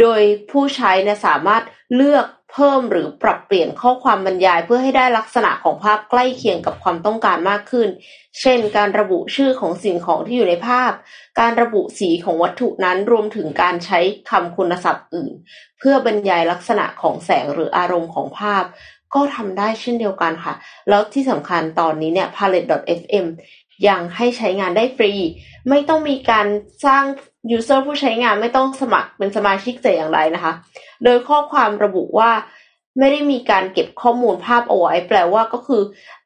โดยผู้ใช้เนี่ยสามารถเลือก เพิ่มหรือปรับเปลี่ยนข้อความบรรยายเพื่อให้ได้ลักษณะของภาพใกล้เคียงกับความต้องการมากขึ้น เช่น การระบุชื่อของสิ่งของที่อยู่ในภาพ การระบุสีของวัตถุนั้นรวมถึงการใช้คำคุณศัพท์อื่น เพื่อบรรยายลักษณะของแสงหรืออารมณ์ของภาพ ก็ทำได้เช่นเดียวกันค่ะ แล้วที่สำคัญตอนนี้เนี่ย palette.fm ยังให้ใช้งานได้ฟรี ไม่ต้องมีการสร้าง user ผู้ใช้งานไม่ต้องสมัครเป็นสมาชิกแต่อย่างไรนะคะ โดยข้อความระบุว่าไม่ได้มีการเก็บข้อมูลภาพเอาไว้ แปลว่าก็คือ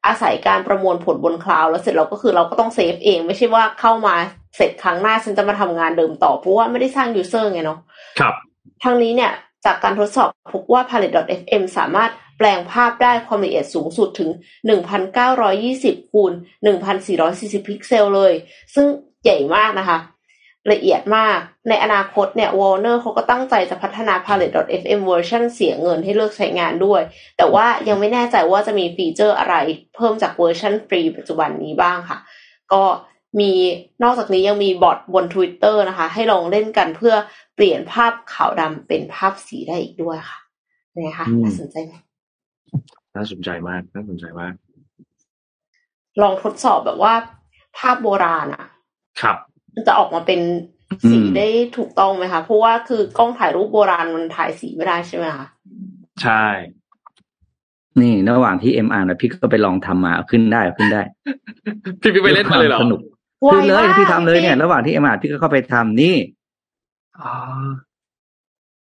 อาศัยการประมวลผลบนคลาวด์แล้วเสร็จเราก็คือเราก็ต้องเซฟเอง ไม่ใช่ว่าเข้ามาเสร็จครั้งหน้าฉันจะมาทำงานเดิมต่อ เพราะว่าไม่ได้สร้าง user ไงเนาะครับทั้งนี้เนี่ยจากการทดสอบพบว่า palette.fm สามารถแปลงภาพได้ความละเอียดสูงสุดถึง 1,920 คูณ 1,440 พิกเซลเลย ซึ่งใหญ่มากนะคะ ละเอียดมาก ในอนาคตเนี่ย Wallner เขาก็ตั้งใจจะพัฒนา palette.fm เวอร์ชันเสียเงินให้เลือกใช้งานด้วย แต่ว่ายังไม่แน่ใจว่าจะมีฟีเจอร์อะไรเพิ่มจากเวอร์ชันฟรีปัจจุบันนี้บ้างค่ะ ก็มีนอกจากนี้ยังมีบอทบน Twitter นะคะ ให้ลองเล่นกันเพื่อเปลี่ยนภาพขาวดำเป็นภาพสีได้อีกด้วยค่ะไงคะอืมน่าสนใจไหมน่าสนใจมากน่าสนใจมาก ลองทดสอบแบบว่าภาพโบราณอะครับมัน จะออกมาเป็นสีได้ถูกต้องไหมคะเพราะว่าคือกล้องถ่ายรูปโบราณมันถ่ายสีไม่ได้ใช่ไหมคะใช่ นี่ระหว่างที่เอ็มอ่านนะพี่ก็ไปลองทำมาขึ้นได้ขึ้นได้ พี่พี่ไปเล่นมาเลยเหรอสนุกไวขึ้นเลยมากพี่ทำเลยเนี่ย ระหว่างที่เอ็มอ่านพี่ก็เข้าไปทำนี่อ๋อ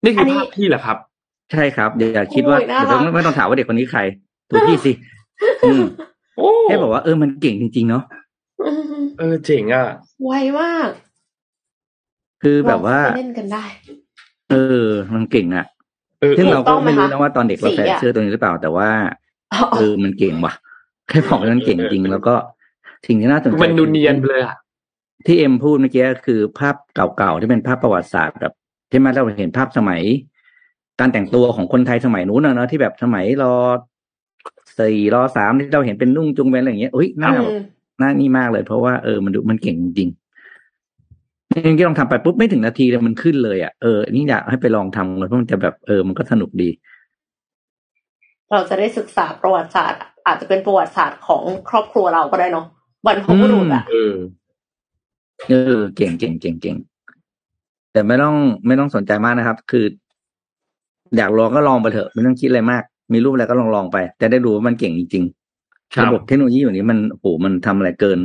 นี่คือภาพพี่เหรอครับ ใช่ครับเดี๋ยวอย่าคิดว่าโอ้ยน่าเดี๋ยวรักไม่ไม่ต้องถามว่าเด็กคนนี้ใครดูพี่สิอืมโอ้แค่บอกว่าเออมันเก่งจริงๆเนาะอืมเออเจ๋งอะ ไวมาก คือแบบว่าลองไปเล่นกันได้ เออ มันเก่งอะเออซึ่งเราถูกต้ก็องไหมไม่รู้คะนะว่าตอนเด็กเราสีใส่อะเสื้อตัวนี้หรือเปล่า แต่ว่าอ๋อเออมันเก่งว่ะแค่บอกว่ามันเก่งจริงแล้วก็สิ่งที่น่าสนใจมันดูเนียนไปเลยอะที่เอ็มพูดเมื่อกี้คือภาพเก่าๆที่เป็นภาพประวัติศาสตร์แบบใช่ไหมเราเห็นภาพสมัย การแต่งตัวของคนไทยสมัยนู้นนะเนอะที่แบบสมัยรอสี่รอสามที่เราเห็นเป็นนุ่งจุงเป็นอะไรอย่างเงี้ยอุ้ยน่าอืม น่านี่มากเลย เพราะว่าเออมันดูมันเก่งจริงๆจริงๆลองทำไปปุ๊บไม่ถึงนาทีเลยมันขึ้นเลยอะเออนี่อยากให้ไปลองทำเลยเพราะมันจะแบบเออมันก็สนุกดี เราจะได้ศึกษาประวัติศาสตร์ อาจจะเป็นประวัติศาสตร์ของครอบครัวเราก็ได้เนาะบรรพบุรุษอะเออเออเก่งเก่งเก่งเก่งแต่ไม่ต้องไม่ต้องสนใจมากนะครับ คือ อยากลองก็ลองไปเถอะ ไม่ต้องคิดอะไรมาก มีรูปอะไรก็ลองลองไป จะได้รู้ว่ามันเก่งจริงครัๆบ ระบบเทคโนโลยีอยู่นี้มันโหมันทำอะไรเกิน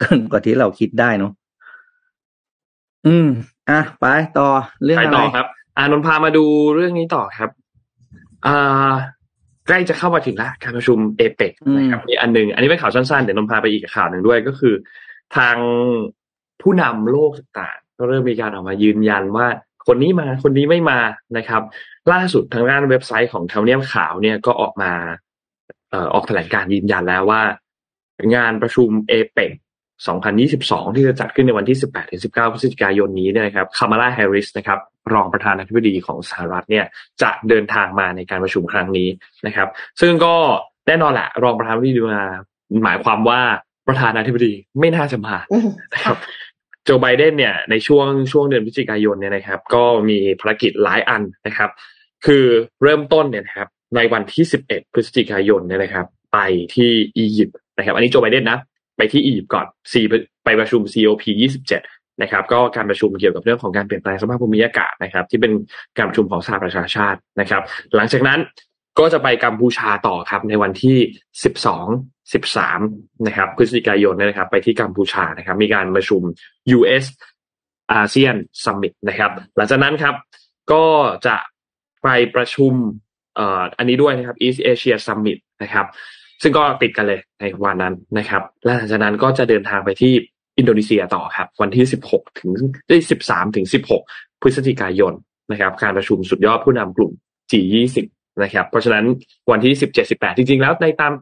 เกินกว่าที่เราคิดได้เนาะอืม อะไปต่อเรื่องไปอะไรต่อครับอานนท์พามาดูเรื่องนี้ต่อครับ อ่า ใกล้จะเข้ามาถึงแล้วการประชุมเอเปกนะครับมีอันหนึ่งอันนี้เป็นข่าวสั้นๆเดี๋ยวนนท์พาไปอีกข่าวหนึ่งด้วยก็คือ ทางผู้นำโลกต่างๆก็เริ่มมีการออกมายืนยันว่า คนนี้มาคนนี้ไม่มานะครับ ล่าสุดทางด้านเว็บไซต์ของทำเนียบขาวเนี่ยก็ออกมาเอ่อออกแถลงการยืนยันแล้วว่า งานประชุมเอเปก2022 ที่จะจัดขึ้นในวันที่ 18-19 พฤศจิกายนนี้เนี่ยนะครับคามาลาแฮร์ริสนะครับ รองประธานาธิบดีของสหรัฐเนี่ยจะเดินทางมาในการประชุมครั้งนี้นะครับ ซึ่งก็แน่นอนแหละ รองประธานาธิบดีมาหมายความว่าประธานาธิบดีไม่น่าจะมาอืมนะครับโจไบเดนเนี่ยในช่วงช่วงเดือนพฤศจิกายนเนี่ยนะครับ ก็มีภารกิจหลายอันนะครับ คือเริ่มต้นเนี่ยนะครับ ในวันที่ 11 พฤศจิกายนเนี่ยนะครับ ไปที่อียิปต์นะครับ อันนี้โจไบเดนนะ ไปที่อียิปต์ก่อนซีไปประชุม COP 27 นะครับ ก็การประชุมเกี่ยวกับเรื่องของการเปลี่ยนแปลงสภาพภูมิอากาศนะครับ ที่เป็นการประชุมของสหประชาชาตินะครับ หลังจากนั้นก็จะไปกัมพูชาต่อครับในวันที่ 12 13 นะครับ พฤศจิกายนเนยนะครับ ไปที่กัมพูชานะครับ มีการประชุม US อาเซียนซัมมิตนะครับ หลังจากนั้นครับ ก็จะไปประชุม อันนี้ด้วยนะครับ East Asia Summit นะครับ ซึ่งก็ติดกันเลยในวันนั้นนะครับ และหลังจากนั้นก็จะเดินทางไปที่อินโดนีเซียต่อครับ วันที่ 16 ถึงได้13 ถึง 16 พฤศจิกายนนะครับ การประชุมสุดยอดผู้นำกลุ่ม G20 นะครับ เพราะฉะนั้นวันที่ 17 18 จริง ๆ แล้วในตาม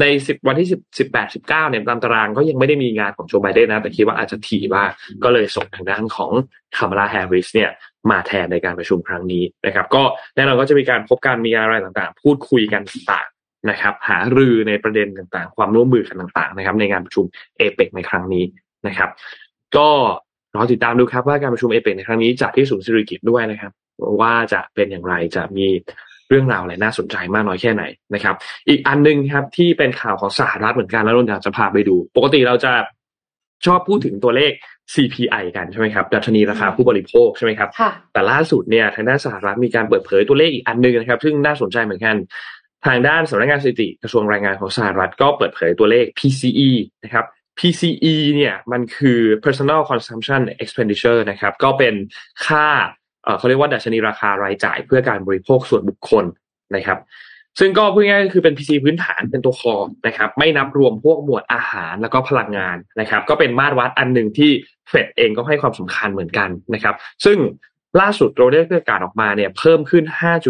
ใน10วันที่10 18 19เนี่ยตามตารางก็ยังไม่ได้มีงานของโจไบเดนนะ แต่คิดว่าอาจจะถี่บ้างก็เลยส่งทางด้านของคามาลาแฮร์ริสเนี่ย มาแทนในการประชุมครั้งนี้นะครับ ก็แน่นอนก็จะมีการพบกันมีอะไรต่างๆ พูดคุยกันต่างนะครับ หารือในประเด็นต่างๆ ความร่วมมือกันต่างๆ นะครับ ในงานประชุมเอเปกในครั้งนี้นะครับ ก็รอติดตามดูครับว่าการประชุมเอเปกในครั้งนี้จัดที่ศูนย์สิริกิตด้วยนะครับ ว่าจะเป็นอย่างไรจะมีเรื่องราวอะไรน่าสนใจมากน้อยแค่ไหนนะครับ อีกอันหนึงครับที่เป็นข่าวของสหรัฐเหมือนกันแล้วเราอยากจะพาไปดู ปกติเราจะ ชอบพูดถึงตัวเลข CPI กันใช่ไหมครับดัชนีราคาผู้บริโภคใช่ไหมครับค่ะแต่ล่าสุดเนี่ยทางด้านสหรัฐมีการเปิดเผยตัวเลขอีกอันหนึงนะครับ ซึ่งน่าสนใจเหมือนกัน ทางด้านสำนักงานสถิติกระทรวงแรงงานของสหรัฐก็เปิดเผยตัวเลข PCE นะครับ PCE เนี่ยมันคือ personal consumption expenditure นะครับ ก็เป็นค่าเอ่อเขาเรียกว่าดัชนีราคารายจ่ายเพื่อการบริโภคส่วนบุคคลนะครับ ซึ่งก็พูดง่ายๆก็คือเป็น PC พื้นฐานเป็นตัวคอนะครับ ไม่นับรวมพวกหมวดอาหารแล้วก็พลังงานนะครับ ก็เป็นมาตรวัดอันหนึ่งที่เฟดเองก็ให้ความสำคัญเหมือนกันนะครับ ซึ่งล่าสุดเราได้ประกาศออกมาเนี่ยเพิ่มขึ้น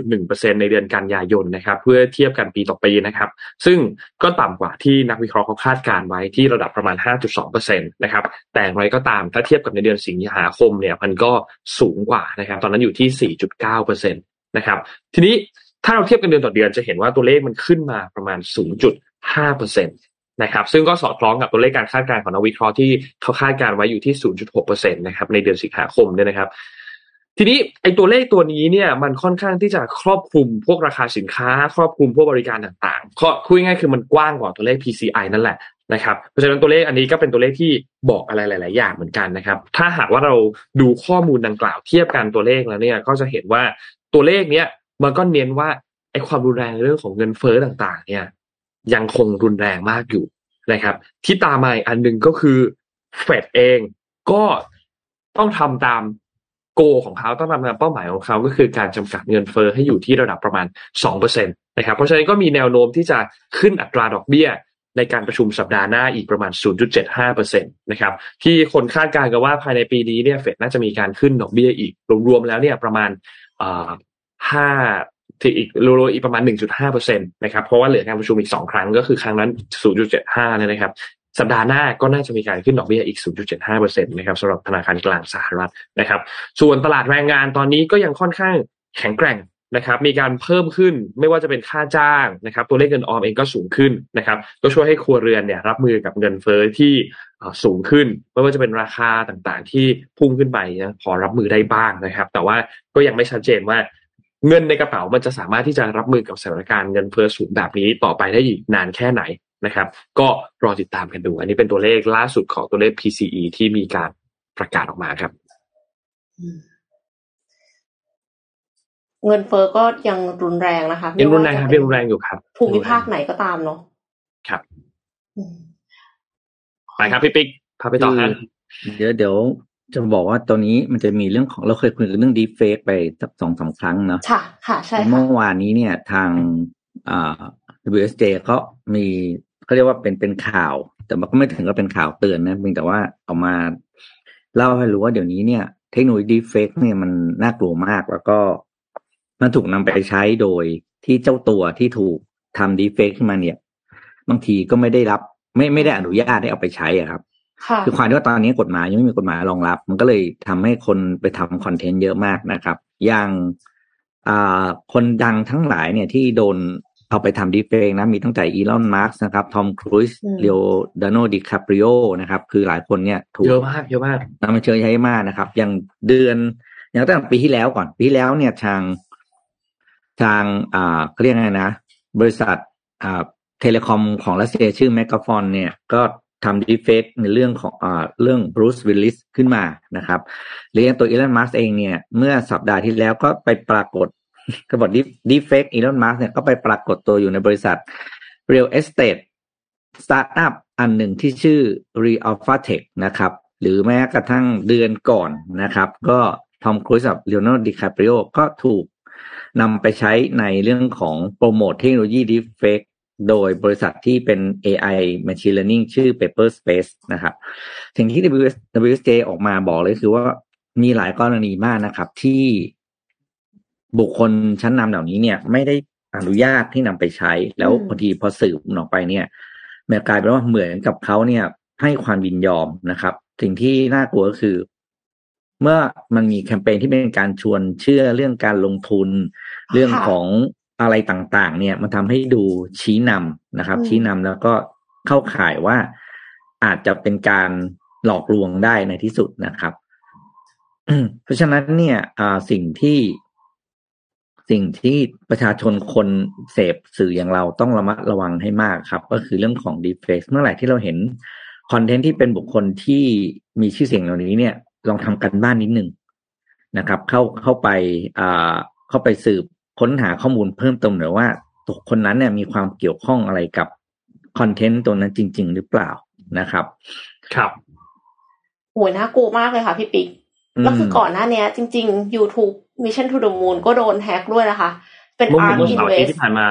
5.1%ในเดือนกันยายนนะครับ เพื่อเทียบกันปีต่อปีนะครับ ซึ่งก็ต่ำกว่าที่นักวิเคราะห์เขาคาดการไว้ที่ระดับประมาณ 5.2%นะครับ แต่อย่างไรก็ตามถ้าเทียบกับในเดือนสิงหาคมเนี่ยมันก็สูงกว่านะครับ ตอนนั้นอยู่ที่ 4.9%นะครับ ทีนี้ ถ้าเราเทียบกันเดือนต่อเดือนจะเห็นว่าตัวเลขมันขึ้นมาประมาณ 0.5%นะครับซึ่งก็สอดคล้องกับตัวเลขการคาดการณ์ของนักวิเคราะห์ที่เขาคาดการณ์ไว้อยู่ที่ 0.6%นะครับในเดือนสิงหาคมเนี่ยนะครับ ทีนี้ไอ้ตัวเลขตัวนี้เนี่ยมันค่อนข้างที่จะครอบคลุมพวกราคาสินค้า ครอบคลุมพวกบริการต่างๆก็คุยง่ายคือมันกว้างกว่าตัวเลข PCI นั่นแหละนะครับเพราะฉะนั้นตัวเลขอันนี้ก็เป็นตัวเลขที่บอกอะไรหลาย ๆ อย่างเหมือนกันนะครับ ถ้าหากว่าเราดูข้อมูลดังกล่าวเทียบกันตัวเลขแล้วเนี่ยก็จะเห็นว่าตัวเลขเนี้ย มันก็เน้นว่าไอ้ความรุนแรงเรื่องของเงินเฟ้อต่าง ๆ เนี่ย ยังคงรุนแรงมากอยู่นะครับ ที่ตามมาอีกอันหนึ่งก็คือเฟดเองก็ต้องทำตามโกของเขาต้องทำตามเป้าหมายของเขาก็คือการจำกัดเงินเฟอ้อให้อยู่ที่ระดับประมาณ2%นะครับเพราะฉะนั้นก็มีแนวโน้มที่จะขึ้นอัตราดอกเบี้ยในการประชุมสัปดาห์หน้าอีกประมาณ 0.75%นะครับที่คนคาดการณ์กันว่าภายในปีนี้เนี่ยเฟดน่าจะมีการขึ้นดอกเบี้ยอีกรวมๆแล้วเนี่ยประมาณ ห้าที่อีกรวมๆอีกประมาณ 1.5%นะครับเพราะว่าเหลือการประชุมอีก 2 ครั้งก็คือครั้งนั้น 0.75เนี่ยนะครับ สัปดาห์หน้าก็น่าจะมีการขึ้นดอกเบี้ยอีก 0.75%นะครับสำหรับธนาคารกลางสหรัฐนะครับ ส่วนตลาดแรงงานตอนนี้ก็ยังค่อนข้างแข็งแกร่งนะครับ มีการเพิ่มขึ้นไม่ว่าจะเป็นค่าจ้างนะครับ ตัวเลขเงินออมเองก็สูงขึ้นนะครับ ก็ช่วยให้ครัวเรือนเนี่ยรับมือกับเงินเฟ้อที่สูงขึ้น ไม่ว่าจะเป็นราคาต่างๆ ที่พุ่งขึ้นไปนะพอรับมือได้บ้างนะครับ แต่ว่าก็ยังไม่ชัดเจนว่า เงินในกระเป๋ามันจะสามารถที่จะรับมือกับสถานการณ์เงินเฟ้อสูงแบบนี้ต่อไปได้อีกนานแค่ไหนนะครับ ก็รอติดตามกันดู อันนี้เป็นตัวเลขล่าสุดของตัวเลข PCE ที่มีการประกาศออกมาครับเงินเฟ้อก็ยังรุนแรงนะคะยังรุนแรงครับยังรุนแรงอยู่ครับภูมิภาคไหนก็ตามเนาะครับไปครับพี่ปิ๊กพาไปต่อครับเดี๋ยวเดี๋ยว จะบอกว่าตัวนี้มันจะมีเรื่องของเราเคยคุยเรื่องดีเฟกไปสักสองสาครั้งเนาะค่ะ ค่ะ ใช่เมื่อวานนี้เนี่ยทางอ่า WSJ เขามีเขาเรียกว่าเป็นเป็นข่าว แต่มันก็ไม่ถึงกับเป็นข่าวเตือนนะเพียงแต่ว่าเอามาเล่าให้รู้ว่าเดี๋ยวนี้เนี่ยเทคโนโลยีดีเฟกเนี่ยมันน่ากลัวมากแล้วก็มันถูกนำไปใช้โดยที่เจ้าตัวที่ถูกทำ deepfake ขึ้นมาเนี่ย บางทีก็ไม่ได้รับ ไม่ไม่ได้อนุญาตให้เอาไปใช้อะครับ คือความที่ว่าตอนนี้กฎหมายยังไม่มีกฎหมายรองรับ มันก็เลยทำให้คนไปทำคอนเทนต์เยอะมากนะครับ อย่างอ่าคนดังทั้งหลายเนี่ยที่โดนเอาไปทำ deepfake นะมีตั้งแต่อีลอนมัสก์นะครับทอมครูซเลโอนาร์โดดิคาปริโอนะครับ คือหลายคนเนี่ยถูกเยอะมากเยอะมากนำมาเชิญใช้มากนะครับ อย่างเดือนอย่างตั้งปีที่แล้วก่อนปีที่แล้วเนี่ยทางทางอ่าเขาเรียกไงนะ บริษัทอ่า telecom ของรัสเซียชื่อ MegaFon เนี่ยก็ ทำ deepfake ในเรื่องของอ่าเรื่องบรูซวิลลิสขึ้นมานะครับเรียนตัวอีลอนมัสก์เองเนี่ย เมื่อสัปดาห์ที่แล้วก็ไปปรากฏก็บอก deepfake อีลอนมัสก์เนี่ยก็ไปปรากฏตัวอยู่ในบริษัท Real Estate สตาร์ทอัพอันหนึ่งที่ชื่อ reAlpha Tech นะครับ หรือแม้กระทั่งเดือนก่อนนะครับ ก็ทอมครูซกับเลโอนาร์โดดิคาปริโอก็ถูกนำไปใช้ในเรื่องของโปรโมทเทคโนโลยี deepfake โดยบริษัทที่เป็น AI Machine Learning ชื่อ Paperspace นะครับสิ่งที่ WSJ ออกมาบอกเลยคือว่ามีหลายกรณีมากนะครับ ที่บุคคลชั้นนำเหล่านี้เนี่ย ไม่ได้อนุญาตที่นำไปใช้ แล้วพอดีพอสืบออกไปเนี่ยมันกลายเป็นว่าเหมือนกับเขาเนี่ย ให้ความยินยอมนะครับ สิ่งที่น่ากลัวก็คือ เมื่อมันมีแคมเปญที่เป็นการชวนเชื่อเรื่องการลงทุน เรื่องของ อะไรต่างๆ เนี่ยมันทำให้ดูชี้นำนะครับ ชี้นำแล้วก็เข้าข่ายว่าอาจจะเป็นการหลอกลวงได้ในที่สุดนะครับเพราะฉะนั้นเนี่ยสิ่งที่สิ่งที่ประชาชนคนเสพสื่ออย่างเราต้องระมัดระวังให้มากครับ ก็คือเรื่องของ deep fake เมื่อไหร่ที่เราเห็นคอนเทนต์ที่เป็นบุคคลที่มีชื่อเสียงเหล่านี้เนี่ย ลองทำกันบ้านนิดหนึ่งนะครับ เข้าเข้าไปอ่าเข้าไปสืบ ค้นหาข้อมูลเพิ่มเติมหน่อยว่าตัวคนนั้นเนี่ยมีความเกี่ยวข้องอะไรกับคอนเทนต์ตัวนั้นจริง ๆ หรือเปล่านะครับ ครับโหน่ากลัวมากเลยค่ะพี่ปิ๊กแล้วคือก่อนหน้านี้จริง ๆ YouTube Mission to the Moon ก็โดนแฮกด้วยนะคะ เป็น ARK Invest ที่ผ่านมา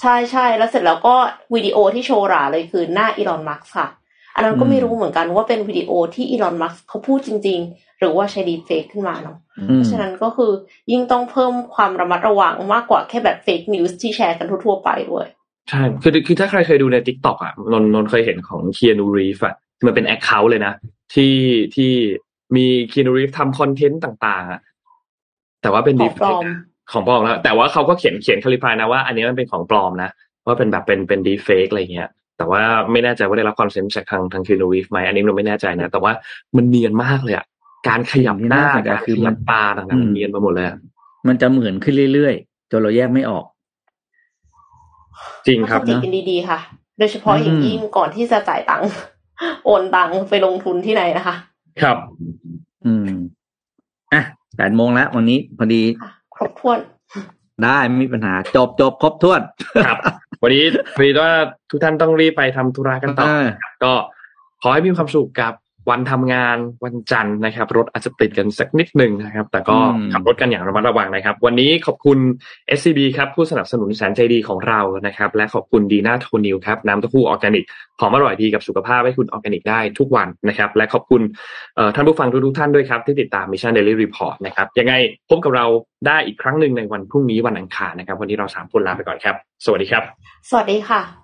ใช่ใช่แล้วเสร็จแล้วก็วิดีโอที่โชว์หราเลยคือหน้าอีลอนมัสก์ค่ะ อันนั้นก็ไม่รู้เหมือนกันว่าเป็นวิดีโอที่อีลอนมัสก์เขาพูดจริง ๆ หรือว่าใช้ deepfake ขึ้นมาเนาะเพราะฉะนั้นก็คือยิ่งต้องเพิ่มความระมัดระวังมากกว่าแค่แบบ fake news ที่แชร์กันทั่วๆไปด้วยใช่คือคือถ้าใครเคยดูใน TikTok อะนนนเคยเห็นของคีนูรีฟส์อะมันเป็น account เลยนะ ที่ที่มีคีนูรีฟส์ทำคอนเทนต์ต่างๆอะแต่ว่าเป็นดีเฟกของปลอมแล้วแต่ว่าเขาก็เขียนเขียนคลิปายนะว่าอันนี้มันเป็นของปลอมนะว่าเป็นแบบเป็นเป็นดีเฟกอะไรเงี้ย แต่ว่าไม่แน่ใจว่าได้รับความเซ็นจากทางทางคีนูรีฟไหมอันนี้เราไม่แน่ใจนะแต่ว่ามันเนียนมากเลยอะการขยับหน้าการคือมันปลาต่างๆเนียนไปหมดเลยมันจะเหมือนขึ้นเรื่อยๆจนเราแยกไม่ออก จริงครับนะดีๆค่ะ โดยเฉพาะอย่างยิ่งก่อนที่จะจ่ายตังค์โอนตังค์ไปลงทุนที่ไหนนะคะ ครับ อืมอะแปดโมงแล้ววันนี้พอดีค่ะครบถ้วน ได้ไม่มีปัญหาจบจบครบถ้วนครับ วันนี้พอดีว่าทุกท่านต้องรีบไปทำธุระกันต่อเออนะครับก็ขอให้มีความสุขกับ วันทำงานวันจันทร์นะครับ รถอาจจะติดกันสักนิดหนึ่งนะครับ แต่ก็อืมขับรถกันอย่างระมัดระวังนะครับ วันนี้ขอบคุณ SCB ครับผู้สนับสนุนแสนใจดีของเรานะครับ และขอบคุณดีน่าโทนิวครับน้ำเต้าหู้ออร์แกนิกหอมอร่อยดีกับสุขภาพให้คุณออร์แกนิกได้ทุกวันนะครับ และขอบคุณเอ่อท่านผู้ฟังทุกๆท่านด้วยครับ ที่ติดตาม Mission Daily Report นะครับยังไงพบกับเราได้อีกครั้งหนึ่งในวันพรุ่งนี้วันอังคารนะครับ วันนี้เราสามคนลาไปก่อนครับ สวัสดีครับ สวัสดีค่ะ